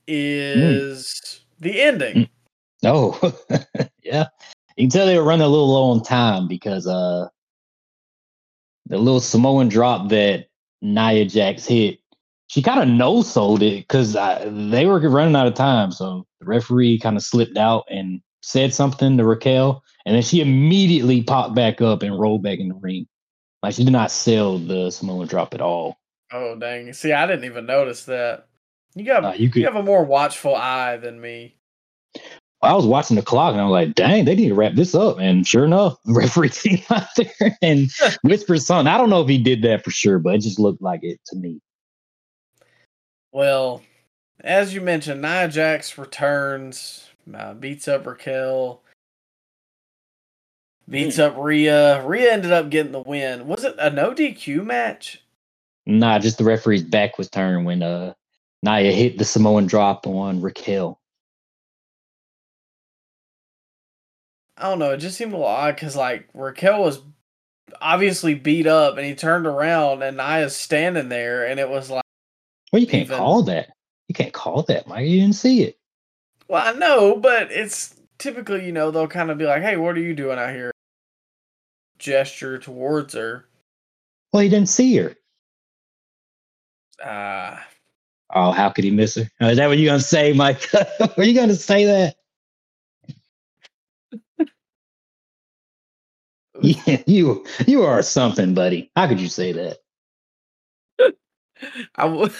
S2: is mm. the ending.
S3: Oh, yeah. You can tell they were running a little low on time because uh the little Samoan drop that Nia Jax hit, she kind of no sold it because they were running out of time. So the referee kind of slipped out and said something to Raquel, and then she immediately popped back up and rolled back in the ring. Like she did not sell the Samoan drop at all.
S2: Oh dang! See, I didn't even notice that. You got uh, you, could, you have a more watchful eye than me.
S3: I was watching the clock and I was like, dang, they need to wrap this up. And sure enough, referee came out there and whispered something. I don't know if he did that for sure, but it just looked like it to me.
S2: Well, as you mentioned, Nia Jax returns, uh, beats up Raquel, beats mm. up Rhea. Rhea ended up getting the win. Was it a no DQ match?
S3: Nah, just the referee's back was turned when uh Nia hit the Samoan drop on Raquel.
S2: I don't know. It just seemed a little odd because like Raquel was obviously beat up, and he turned around, and Nia's standing there, and it was like,
S3: well, you can't even... call that. You can't call that, Mike. You didn't see it.
S2: Well, I know, but it's typically, you know, they'll kind of be like, "Hey, what are you doing out here?" Gesture towards her.
S3: Well, he didn't see her.
S2: Ah, uh,
S3: Oh, how could he miss her? Is that what you're gonna say, Mike? Are you gonna say that? yeah, you you are something, buddy. How could you say that?
S2: I w-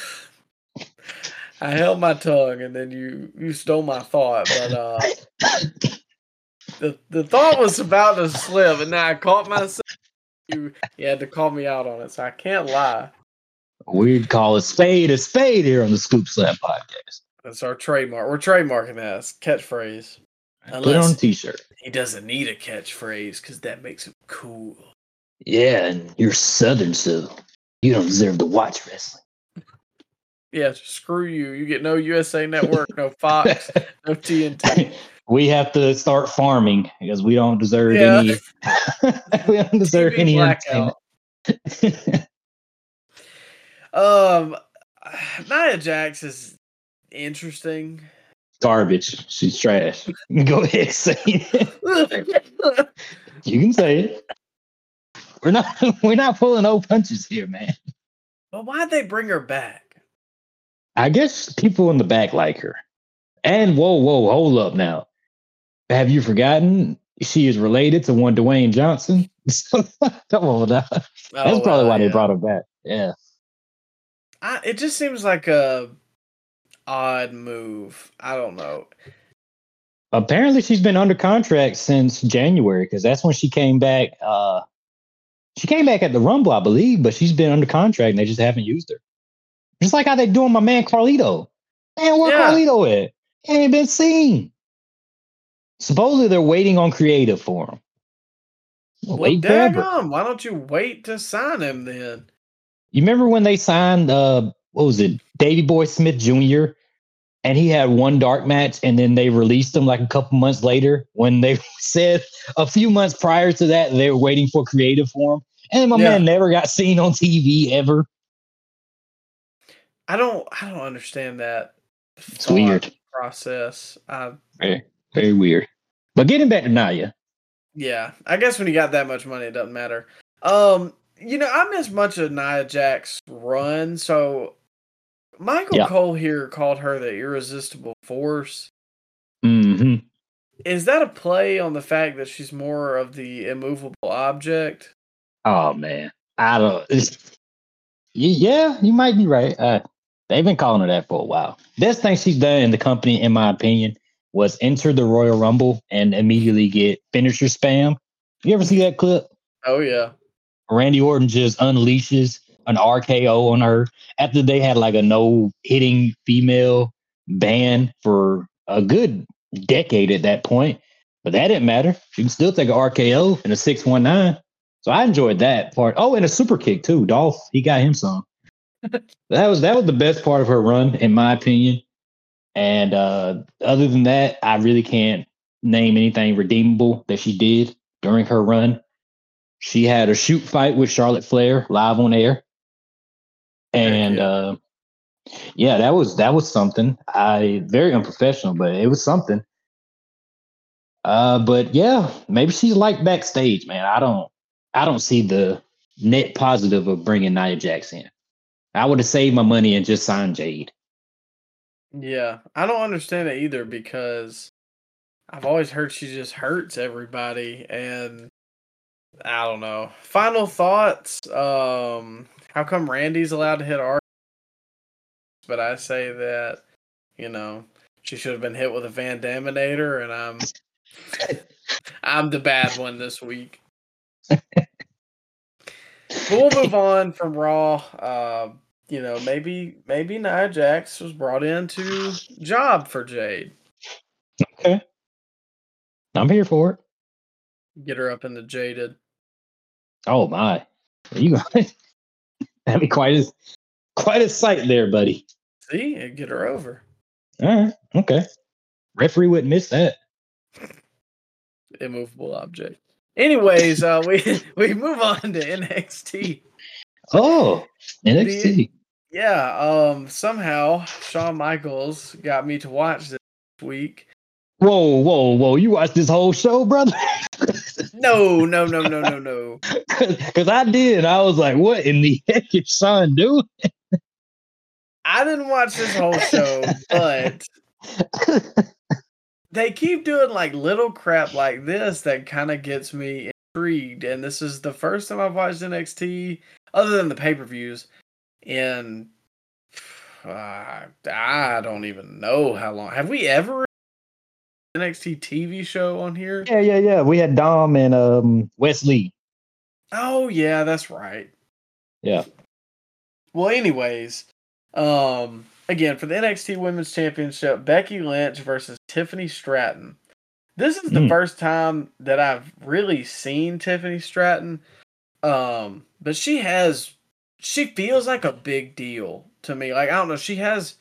S2: I held my tongue, and then you you stole my thought. But uh, the the thought was about to slip, and now I caught myself. You, you had to call me out on it, so I can't lie.
S3: We'd call a spade a spade here on the Scoop Slam podcast.
S2: That's our trademark. We're trademarking that catchphrase.
S3: Unless Put it on a t-shirt.
S2: He doesn't need a catchphrase because that makes him cool.
S3: Yeah, and you're Southern, so you don't deserve to watch wrestling.
S2: Yeah, screw you. You get no USA Network, no Fox, no TNT.
S3: We have to start farming because we don't deserve yeah. any. we don't deserve TV any entertainment.
S2: Um, Nia Jax is interesting.
S3: Garbage. She's trash. Go ahead, say it. you can say it. We're not. We're not pulling no punches here, man.
S2: But why'd they bring her back?
S3: I guess people in the back like her. And whoa, whoa, hold up now. Have you forgotten she is related to one Dwayne Johnson? Come on now. That's oh, probably why yeah. they brought her back. Yeah.
S2: I, it just seems like a odd move. I don't know.
S3: Apparently, she's been under contract since January because that's when she came back. Uh, she came back at the Rumble, I believe, but she's been under contract and they just haven't used her. Just like how they doing my man Carlito. Man, where yeah. Carlito at? He ain't been seen. Supposedly they're waiting on creative for him.
S2: Well, wait on. Why don't you wait to sign him then?
S3: You remember when they signed uh what was it, Davy Boy Smith Jr. and he had one dark match and then they released him like a couple months later when they said a few months prior to that they were waiting for creative for him. And my yeah. man never got seen on TV ever.
S2: I don't I don't understand that.
S3: It's weird
S2: process. I,
S3: very, very weird. But getting back to Nia.
S2: Yeah, I guess when you got that much money, it doesn't matter. Um, you know, I missed much of Nia Jack's run. So, Michael
S3: Yeah.
S2: Cole here called her the irresistible force.
S3: hmm
S2: Is that a play on the fact that she's more of the immovable object?
S3: Oh man, I don't. Yeah, you might be right. Uh, they've been calling her that for a while. Best thing she's done in the company, in my opinion, was enter the Royal Rumble and immediately get finisher spam. You ever see that clip?
S2: Oh yeah.
S3: Randy Orton just unleashes an RKO on her after they had like a no hitting female ban for a good decade at that point. But that didn't matter. She can still take an RKO in a 619. So I enjoyed that part. Oh, and a super kick too. Dolph, he got him some. that was that was the best part of her run, in my opinion. And uh other than that, I really can't name anything redeemable that she did during her run. She had a shoot fight with Charlotte Flair live on air. And
S2: yeah.
S3: uh yeah, that was that was something. I very unprofessional, but it was something. Uh but yeah, maybe she's like backstage, man. I don't I don't see the net positive of bringing Nia Jax in. I would have saved my money and just signed Jade.
S2: Yeah. I don't understand it either because I've always heard she just hurts everybody and I don't know. Final thoughts. Um how come Randy's allowed to hit R but I say that, you know, she should have been hit with a Van Daminator and I'm I'm the bad one this week. We'll move on from Raw. Uh, you know, maybe maybe Nia Jax was brought in to job for Jade.
S3: Okay. I'm here for it.
S2: Get her up into jaded.
S3: Oh my. You going? that'd be quite a quite a sight there, buddy.
S2: See, and get her over.
S3: All right. Okay. Referee wouldn't miss that.
S2: Immovable object. Anyways, uh, we we move on to NXT.
S3: Oh, NXT.
S2: Yeah, um, somehow Shawn Michaels got me to watch this week.
S3: Whoa, whoa, whoa! You watched this whole show, brother?
S2: No, no, no, no, no, no.
S3: Because I did. I was like, "What in the heck is Shawn doing?"
S2: I didn't watch this whole show, but they keep doing like little crap like this that kind of gets me intrigued. And this is the first time I've watched NXT, other than the pay per views, in uh, I don't even know how long. Have we ever NXT TV show on here?
S3: yeah, yeah, yeah. We had Dom and um Wesley.
S2: Oh yeah, that's right.
S3: Yeah.
S2: Well, anyways, um, again for the NXT Women's Championship, Becky Lynch versus Tiffany Stratton. This is the
S3: Mm.
S2: first time that I've really seen Tiffany Stratton. Um, but she has she feels like a big deal to me. Like I don't know, she has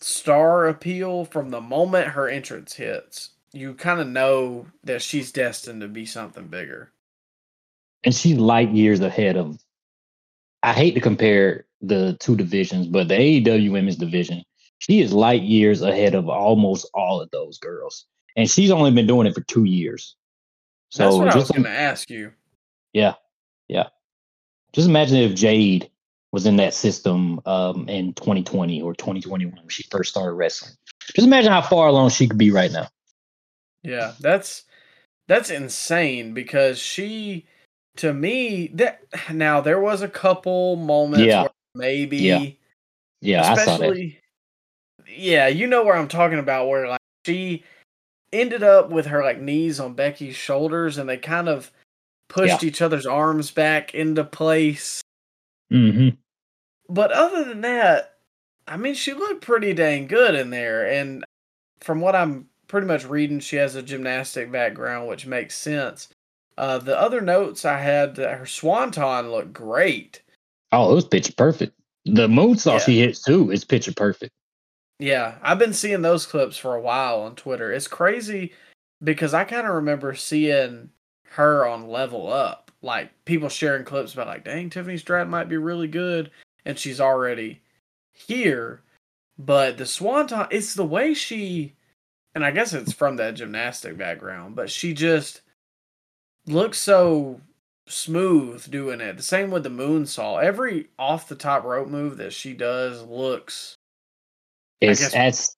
S2: star appeal from the moment her entrance hits. You kind of know that she's destined to be something bigger.
S3: and she's light years ahead of. I hate to compare the two divisions, but the AEW women's division, she is light years ahead of almost all of those girls, and she's only been doing it for two years. So
S2: That's what I was
S3: just
S2: going to ask you.
S3: yeah, yeah. Just imagine if Jade was in that system um, in 2020 or 2021 when she first started wrestling. Just imagine how far along she could be right now.
S2: Yeah, that's that's insane because she to me that now there was a couple moments
S3: Yeah.
S2: where maybe
S3: Yeah. Yeah, I saw that.
S2: especially yeah, you know where I'm talking about where like she ended up with her like knees on Becky's shoulders and they kind of pushed each other's arms back into place.
S3: hmm
S2: But other than that, I mean she looked pretty dang good in there and from what I'm pretty much reading she has a gymnastic background which makes sense. Uh, the other notes I had that her swanton looked great.
S3: Oh, it was picture perfect. The moonsault
S2: Yeah.
S3: she hits too is picture perfect.
S2: Yeah, I've been seeing those clips for a while on Twitter. It's crazy because I kind of remember seeing her on Level Up, like people sharing clips about like, dang, Tiffany Stratton might be really good, and she's already here. But the Swanton, it's the way she, and I guess it's from that gymnastic background, but she just looks so smooth doing it. The same with the moonsault. Every off the top rope move that she does looks
S3: It's as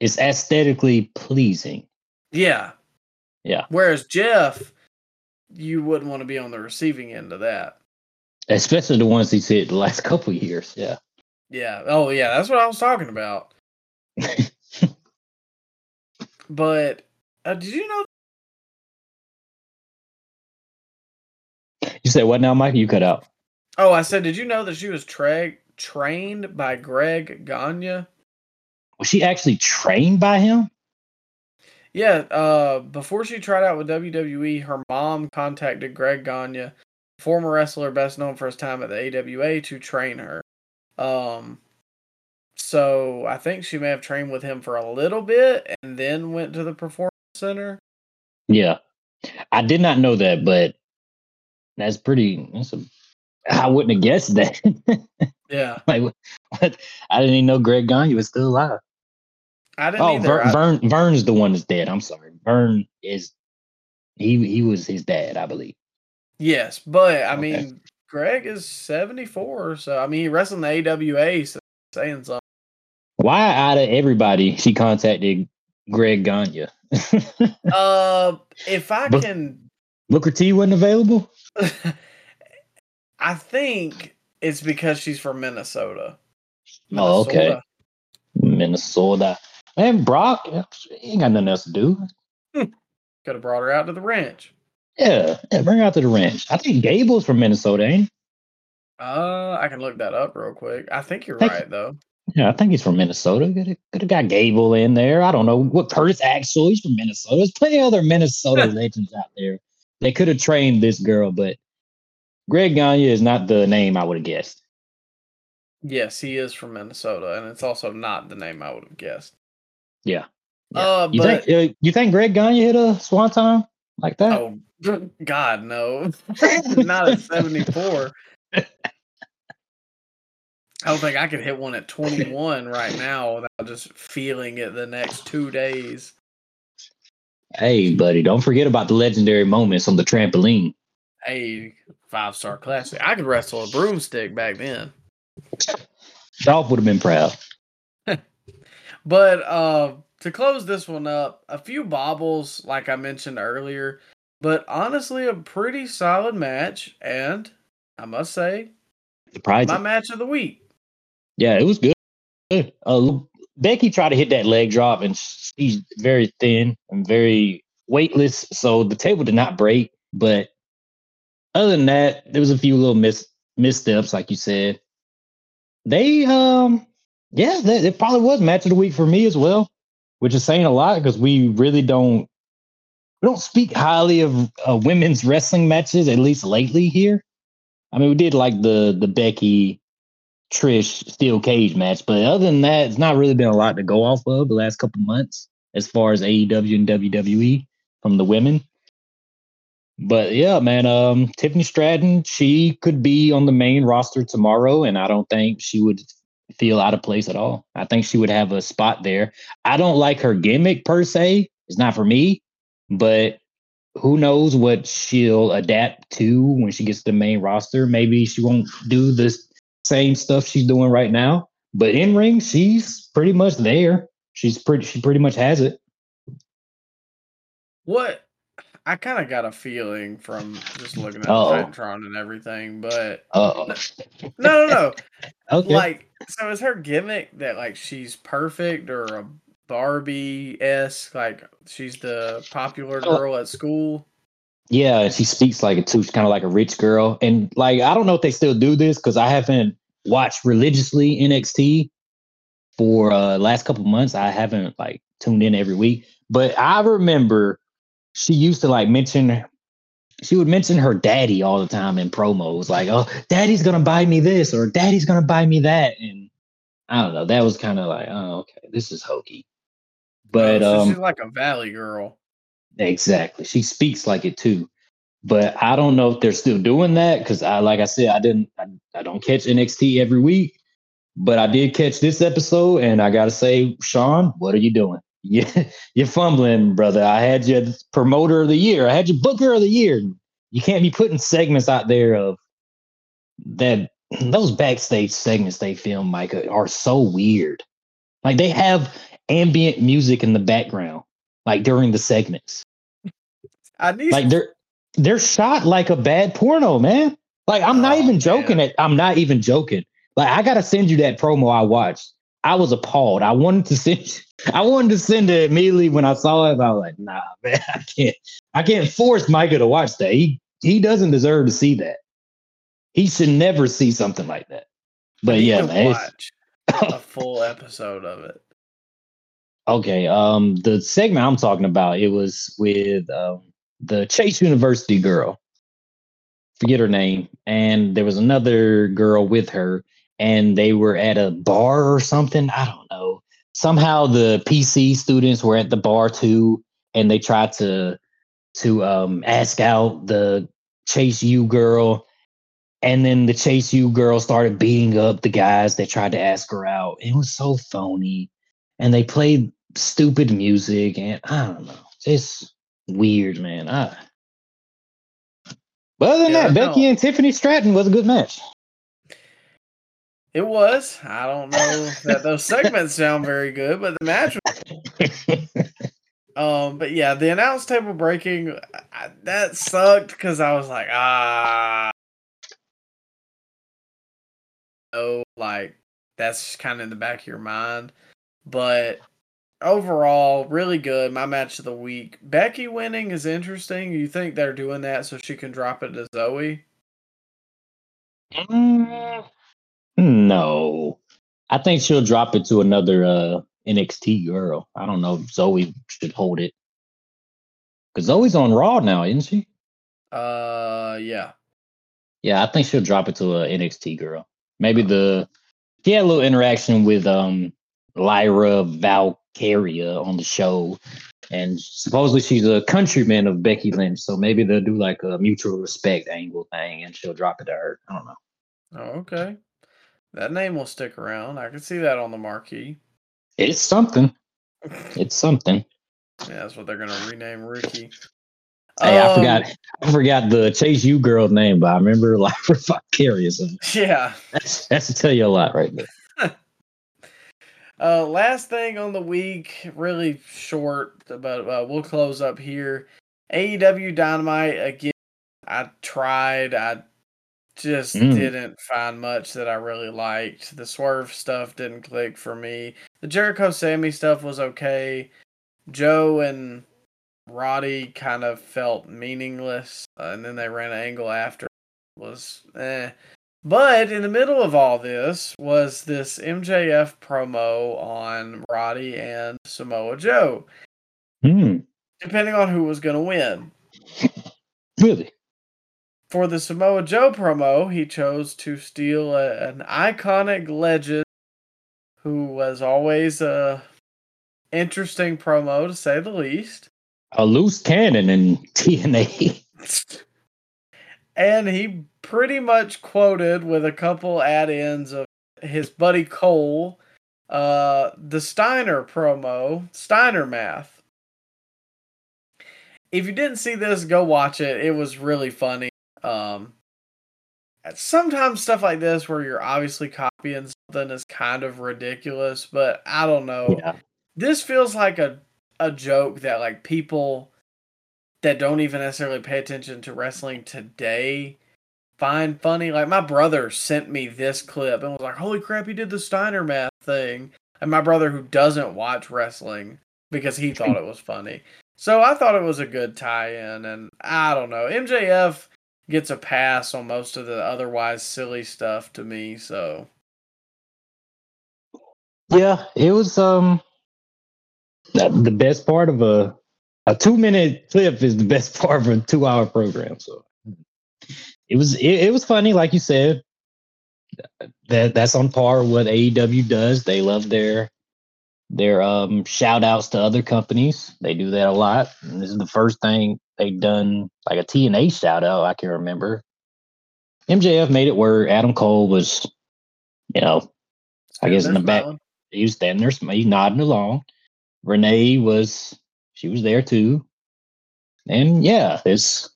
S3: it's aesthetically pleasing.
S2: yeah.
S3: Yeah.
S2: Whereas Jeff, you wouldn't want to be on the receiving end of that.
S3: Especially the ones he's hit the last couple years. Yeah.
S2: Yeah. Oh yeah, that's what I was talking about. But uh, did you know
S3: You said what now, Mike? You cut out.
S2: Oh, I said, did you know that she was tra- trained by Greg Gagne?
S3: Was she actually trained by him?
S2: Yeah, uh, before she tried out with WWE, her mom contacted Greg Gagne, former wrestler best known for his time at the AWA, to train her. Um, so I think she may have trained with him for a little bit and then went to the performance center.
S3: Yeah. I did not know that, but that's pretty that's a I wouldn't have guessed that.
S2: Yeah,
S3: like what, I didn't even know Greg Gagne was still alive.
S2: I didn't
S3: Oh,
S2: either.
S3: Verne,
S2: I-
S3: Verne Verne's the one that's dead. I'm sorry. Verne is he he was his dad, I believe.
S2: yes, but I
S3: Okay.
S2: mean, Greg is seventy four, so I mean, he wrestled in the AWA, so saying something.
S3: Why out of everybody she contacted Greg Gagne?
S2: Uh, if I
S3: But-
S2: can
S3: Booker T wasn't available?
S2: I think it's because she's from Minnesota.
S3: Oh, okay.
S2: Minnesota.
S3: Minnesota. Man, Brock, he ain't got nothing else to do.
S2: Could have brought her out to the ranch.
S3: Yeah, yeah, bring her out to the ranch. I think Gable's from Minnesota, ain't he?
S2: Uh, I can look that up real quick. I think you're
S3: Thank-
S2: right though.
S3: Yeah, I think he's from Minnesota. Could have, could have got Gable in there. I don't know what Curtis Axel. He's from Minnesota. There's plenty of other Minnesota legends out there. They could have trained this girl, but Greg Gagne is not the name I would have guessed.
S2: Yes, he is from Minnesota, and it's also not the name I would have guessed.
S3: Yeah. Yeah.
S2: Uh,
S3: You
S2: but
S3: think uh, you think Greg Gagne hit a swanton like that?
S2: oh God, no, not at seventy four. I don't think I could hit one at twenty one right now without just feeling it the next two days.
S3: Hey, buddy, don't forget about the legendary moments on the trampoline.
S2: Hey, five star classic. I could wrestle a broomstick back then.
S3: Dolph would have been proud.
S2: But uh to close this one up, a few bobbles, like I mentioned earlier, but honestly, a pretty solid match, and I must say,
S3: Surprising.
S2: my match of the week.
S3: Yeah, it was good. Good. Uh, Becky tried to hit that leg drop, and she's very thin and very weightless, so the table did not break. But other than that, there was a few little mis missteps, like you said. They, um, yeah, that, it probably was match of the week for me as well, which is saying a lot because we really don't we don't speak highly of uh, women's wrestling matches, at least lately here. I mean, we did like the the Becky Trish steel cage match, but other than that, it's not really been a lot to go off of the last couple months as far as AEW and WWE from the women. But yeah, man, um, Tiffany Stratton, she could be on the main roster tomorrow, and I don't think she would feel out of place at all. I think she would have a spot there. I don't like her gimmick per se; it's not for me. But who knows what she'll adapt to when she gets to the main roster? Maybe she won't do this same stuff she's doing right now. But in ring, she's pretty much there. She's pretty. She pretty much has it.
S2: What I kind of got a feeling from just looking at
S3: Uh-oh.
S2: Titantron and everything, but
S3: Oh,
S2: no, no, no.
S3: okay.
S2: Like, so is her gimmick that like she's perfect or a Barbie esque? Like she's the popular
S3: Oh.
S2: girl at school.
S3: Yeah, she speaks like it too. She's kind of like a rich girl, and like I don't know if they still do this because I haven't watched religiously NXT for uh last couple months. I haven't like tuned in every week, but I remember she used to like mention. She would mention her daddy all the time in promos, like, "Oh, daddy's gonna buy me this," or "Daddy's gonna buy me that," and I don't know. That was kind of like, "Oh, okay, this is hokey." But
S2: Oh, so
S3: um,
S2: she's like a valley girl.
S3: Exactly. She speaks like it too. But I don't know if they're still doing that because I, like I said, I didn't, I, I don't catch NXT every week, but I did catch this episode, and I gotta say, Shawn, what are you doing? You, you're fumbling, brother. I had you promoter of the year. I had you booker of the year. You can't be putting segments out there of that those backstage segments they film, Micah, are so weird. Like they have ambient music in the background, like during the segments.
S2: I need
S3: Like they're they're shot like a bad porno, man. Like I'm not
S2: Oh,
S3: even joking. It I'm not even joking. Like I gotta send you that promo I watched. I was appalled. I wanted to send I wanted to send it immediately when I saw it. But I was like, nah, man, I can't I can't force Micah to watch that. He he doesn't deserve to see that. He should never see something like that. But yeah, man.
S2: watch a full episode of it.
S3: Okay. Um, the segment I'm talking about, it was with um the Chase University girl. Forget her name. And there was another girl with her, and they were at a bar or something. I don't know. Somehow the PC students were at the bar too, and they tried to to um ask out the Chase U girl. And then the Chase U girl started beating up the guys that tried to ask her out. It was so phony and they played stupid music and I don't know. It's weird, man. I, but other than
S2: Yeah,
S3: that. Becky and Tiffany Stratton was a good match.
S2: It was. I don't know that those segments sound very good, but the match. Um, but yeah, the announce table breaking I, that sucked because I was like, ah, oh, like that's kind of in the back of your mind. But overall, really good. My match of the week. Becky winning is interesting. You think they're doing that so she can drop it to Zoey?
S3: Mm, no, I think she'll drop it to another uh, NXT girl. I don't know. if Zoey should hold it because Zoey's on Raw now, isn't she?
S2: Uh, yeah.
S3: Yeah, I think she'll drop it to a NXT girl. Maybe the she had a little interaction with um Lyra Valkyria on the show, and supposedly she's a countryman of Becky Lynch. So maybe they'll do like a mutual respect angle thing, and she'll drop it to her. I don't know.
S2: Oh, okay. That name will stick around. I can see that on the marquee.
S3: It's something. It's something.
S2: Yeah, that's what they're gonna rename Ricky.
S3: Hey, I
S2: Um,
S3: forgot. I forgot the Chase U girl's name, but I remember Lyra Valkyria. So
S2: Yeah.
S3: that's that's to tell you a lot right there.
S2: Uh, last thing on the week, really short, but uh, we'll close up here. AEW Dynamite again. I tried. I just
S3: Mm.
S2: didn't find much that I really liked. The swerve stuff didn't click for me. The Jericho Sammy stuff was okay. Joe and Roddy kind of felt meaningless, uh, and then they ran an angle after. Was eh. But in the middle of all this was this MJF promo on Roddy and Samoa Joe,
S3: Hmm.
S2: depending on who was going to win.
S3: Really?
S2: For the Samoa Joe promo, he chose to steal a, an iconic legend who was always a interesting promo to say the least.
S3: A loose cannon in TNA.
S2: And he pretty much quoted with a couple add-ins of his buddy Cole, uh, the Steiner promo, Steiner math. If you didn't see this, go watch it. It was really funny. Um, sometimes stuff like this, where you're obviously copying something, is kind of ridiculous. But I don't know
S3: Yeah.
S2: this feels like a a joke that like people that don't even necessarily pay attention to wrestling today find funny. Like my brother sent me this clip and was like, "Holy crap, he did the Steiner math thing." And my brother who doesn't watch wrestling because he thought it was funny. So I thought it was a good tie-in and I don't know. MJF gets a pass on most of the otherwise silly stuff to me, so
S3: Yeah, it was um the the best part of a a two minute clip is the best part of a two hour program. So it was it, it was funny, like you said. That that's on par with what AEW does. They love their their um shout outs to other companies. They do that a lot. And this is the first thing they've done like a TNA shout out I can remember. MJF made it where Adam Cole was, you know, I guess in the back he was standing there, sm- he nodding along. Renee was, she was there too. And yeah, it's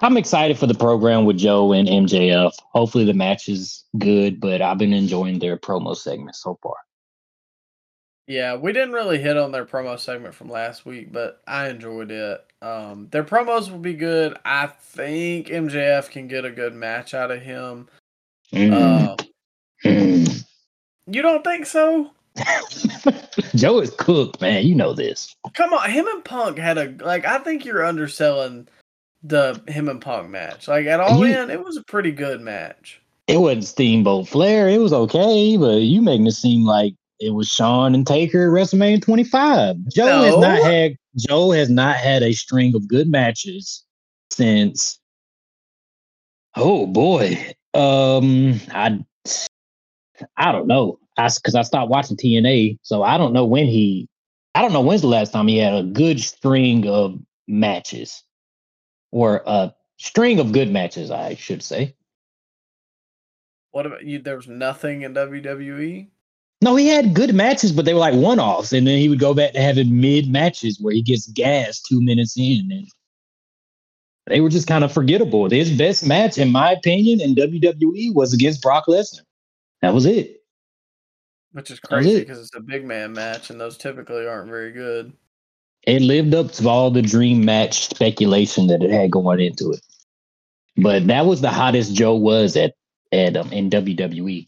S3: I'm excited for the program with Joe and MJF. Hopefully the match is good, but I've been enjoying their promo segment so far.
S2: Yeah, we didn't really hit on their promo segment from last week, but I enjoyed it. Um, their promos will be good. I think MJF can get a good match out of him.
S3: Mm.
S2: Uh,
S3: Mm.
S2: you don't think so?
S3: Joe is cooked, man. You know this.
S2: Come on, him and Punk had a like. I think you're underselling the him and Punk match. Like at all
S3: You-
S2: in, it was a pretty good match.
S3: It wasn't Steamboat Flair. It was okay, but you making it seem like it was Shawn and Taker at WrestleMania 25. Joe has not had Joe has not had a string of good matches since. Oh boy, um, I I don't know. I because I stopped watching TNA, so I don't know when he. I don't know when's the last time he had a good string of matches, or a string of good matches, I should say.
S2: What about you? There was nothing in? WWE.
S3: No, he had good matches, but they were like one offs, and then he would go back to having mid matches where he gets gas two minutes in, and they were just kind of forgettable. His best match, in my opinion, in WWE was against Brock Lesnar. That was it.
S2: Which is crazy because it's a big man match, and those typically aren't very good.
S3: It lived up to all the dream match speculation that it had going into it. But that was the hottest Joe was at at um, in WWE.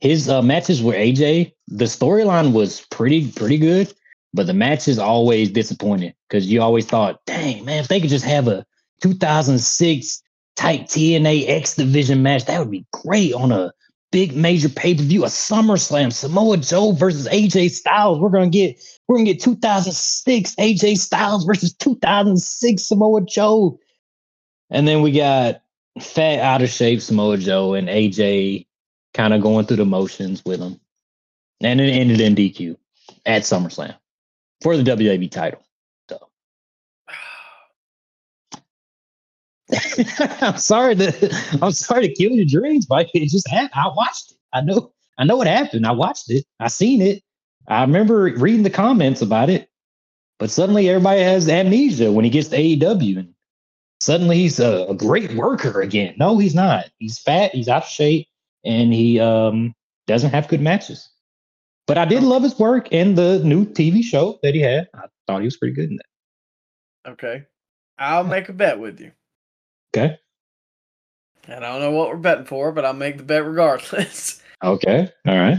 S3: His uh, matches were AJ, the storyline was pretty pretty good, but the matches always disappointed because you always thought, dang man, if they could just have a 2006 type TNA X Division match, that would be great on a big major pay per view, a SummerSlam, Samoa Joe versus AJ Styles. We're gonna get we're gonna get 2006 AJ Styles versus 2006 Samoa Joe, and then we got fat out of shape Samoa Joe and AJ kind of going through the motions with him, and it ended in DQ at SummerSlam for the WWE title. I'm sorry to I'm sorry to kill your dreams, but it just happened. I watched it. I know I know what happened. I watched it. I seen it. I remember reading the comments about it. But suddenly everybody has amnesia when he gets to AEW and suddenly he's a, a great worker again. No, he's not. He's fat, he's out of shape, and he um doesn't have good matches. But I did love his work in the new TV show that he had. I thought he was pretty good in that.
S2: Okay, I'll make a bet with you,
S3: Okay.
S2: and I don't know what we're betting for, but I'll make the bet regardless.
S3: Okay. All right.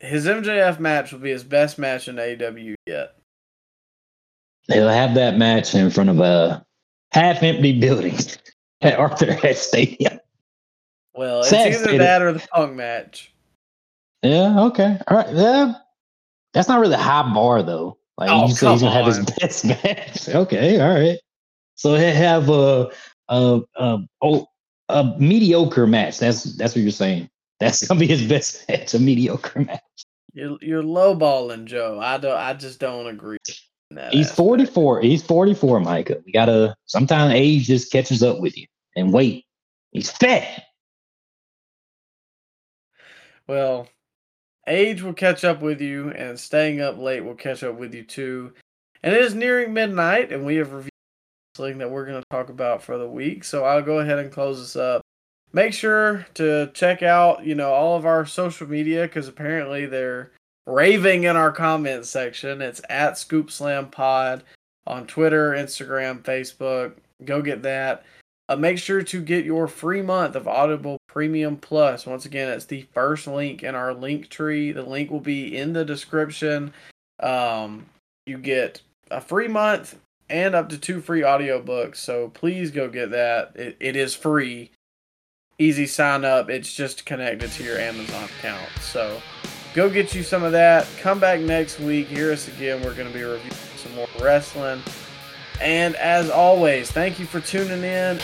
S2: His MJF match will be his best match in AEW yet.
S3: They'll have that match in front of a half empty building at Arthur Ashe Stadium.
S2: Well, it's
S3: Sad
S2: either
S3: state of-
S2: that or the Punk match.
S3: Yeah, okay. All right. Yeah. That's not really a high bar though. Like
S2: Oh,
S3: you say he's gonna have his best match. Okay, all right. So he'll have a a a, oh, a mediocre match. That's that's what you're saying. That's gonna be his best match, a mediocre match.
S2: You're you're lowballing Joe. I don't. I just don't agree. that
S3: He's
S2: aspect.
S3: 44. He's 44, Micah. We gotta sometimes age just catches up with you. And wait, he's fat.
S2: Well, age will catch up with you, and staying up late will catch up with you too. And it is nearing midnight, and we have reviewed wrestling that we're going to talk about for the week. So I'll go ahead and close this up. Make sure to check out, you know, all of our social media because apparently they're raving in our comment section. It's at Scoop Slam Pod on Twitter, Instagram, Facebook. Go get that. Uh, make sure to get your free month of Audible Premium Plus. Once again, it's the first link in our link tree. The link will be in the description. Um, you get a free month and up to two free audiobooks. So please go get that. It, it is free. Easy sign up. It's just connected to your Amazon account. So go get you some of that. Come back next week. Hear us again. We're going to be reviewing some more wrestling. And as always, thank you for tuning in.